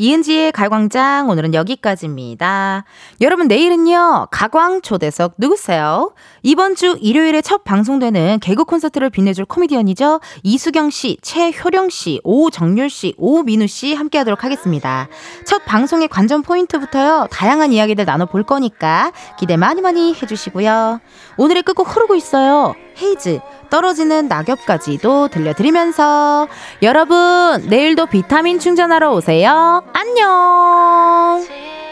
이은지의 가광장 오늘은 여기까지입니다. 여러분 내일은요 가광 초대석 누구세요? 이번 주 일요일에 첫 방송되는 개그 콘서트를 빛내줄 코미디언이죠 이수경 씨, 최효령 씨, 오정률 씨, 오민우 씨 함께 하도록 하겠습니다. 첫 방송의 관전 포인트부터요 다양한 이야기들 나눠볼 거니까 기대 많이 많이 해주시고요. 오늘의 끝곡 흐르고 있어요. 헤이즈 떨어지는 낙엽까지도 들려드리면서 여러분 내일도 비타민 충전하러 오세요. 안녕.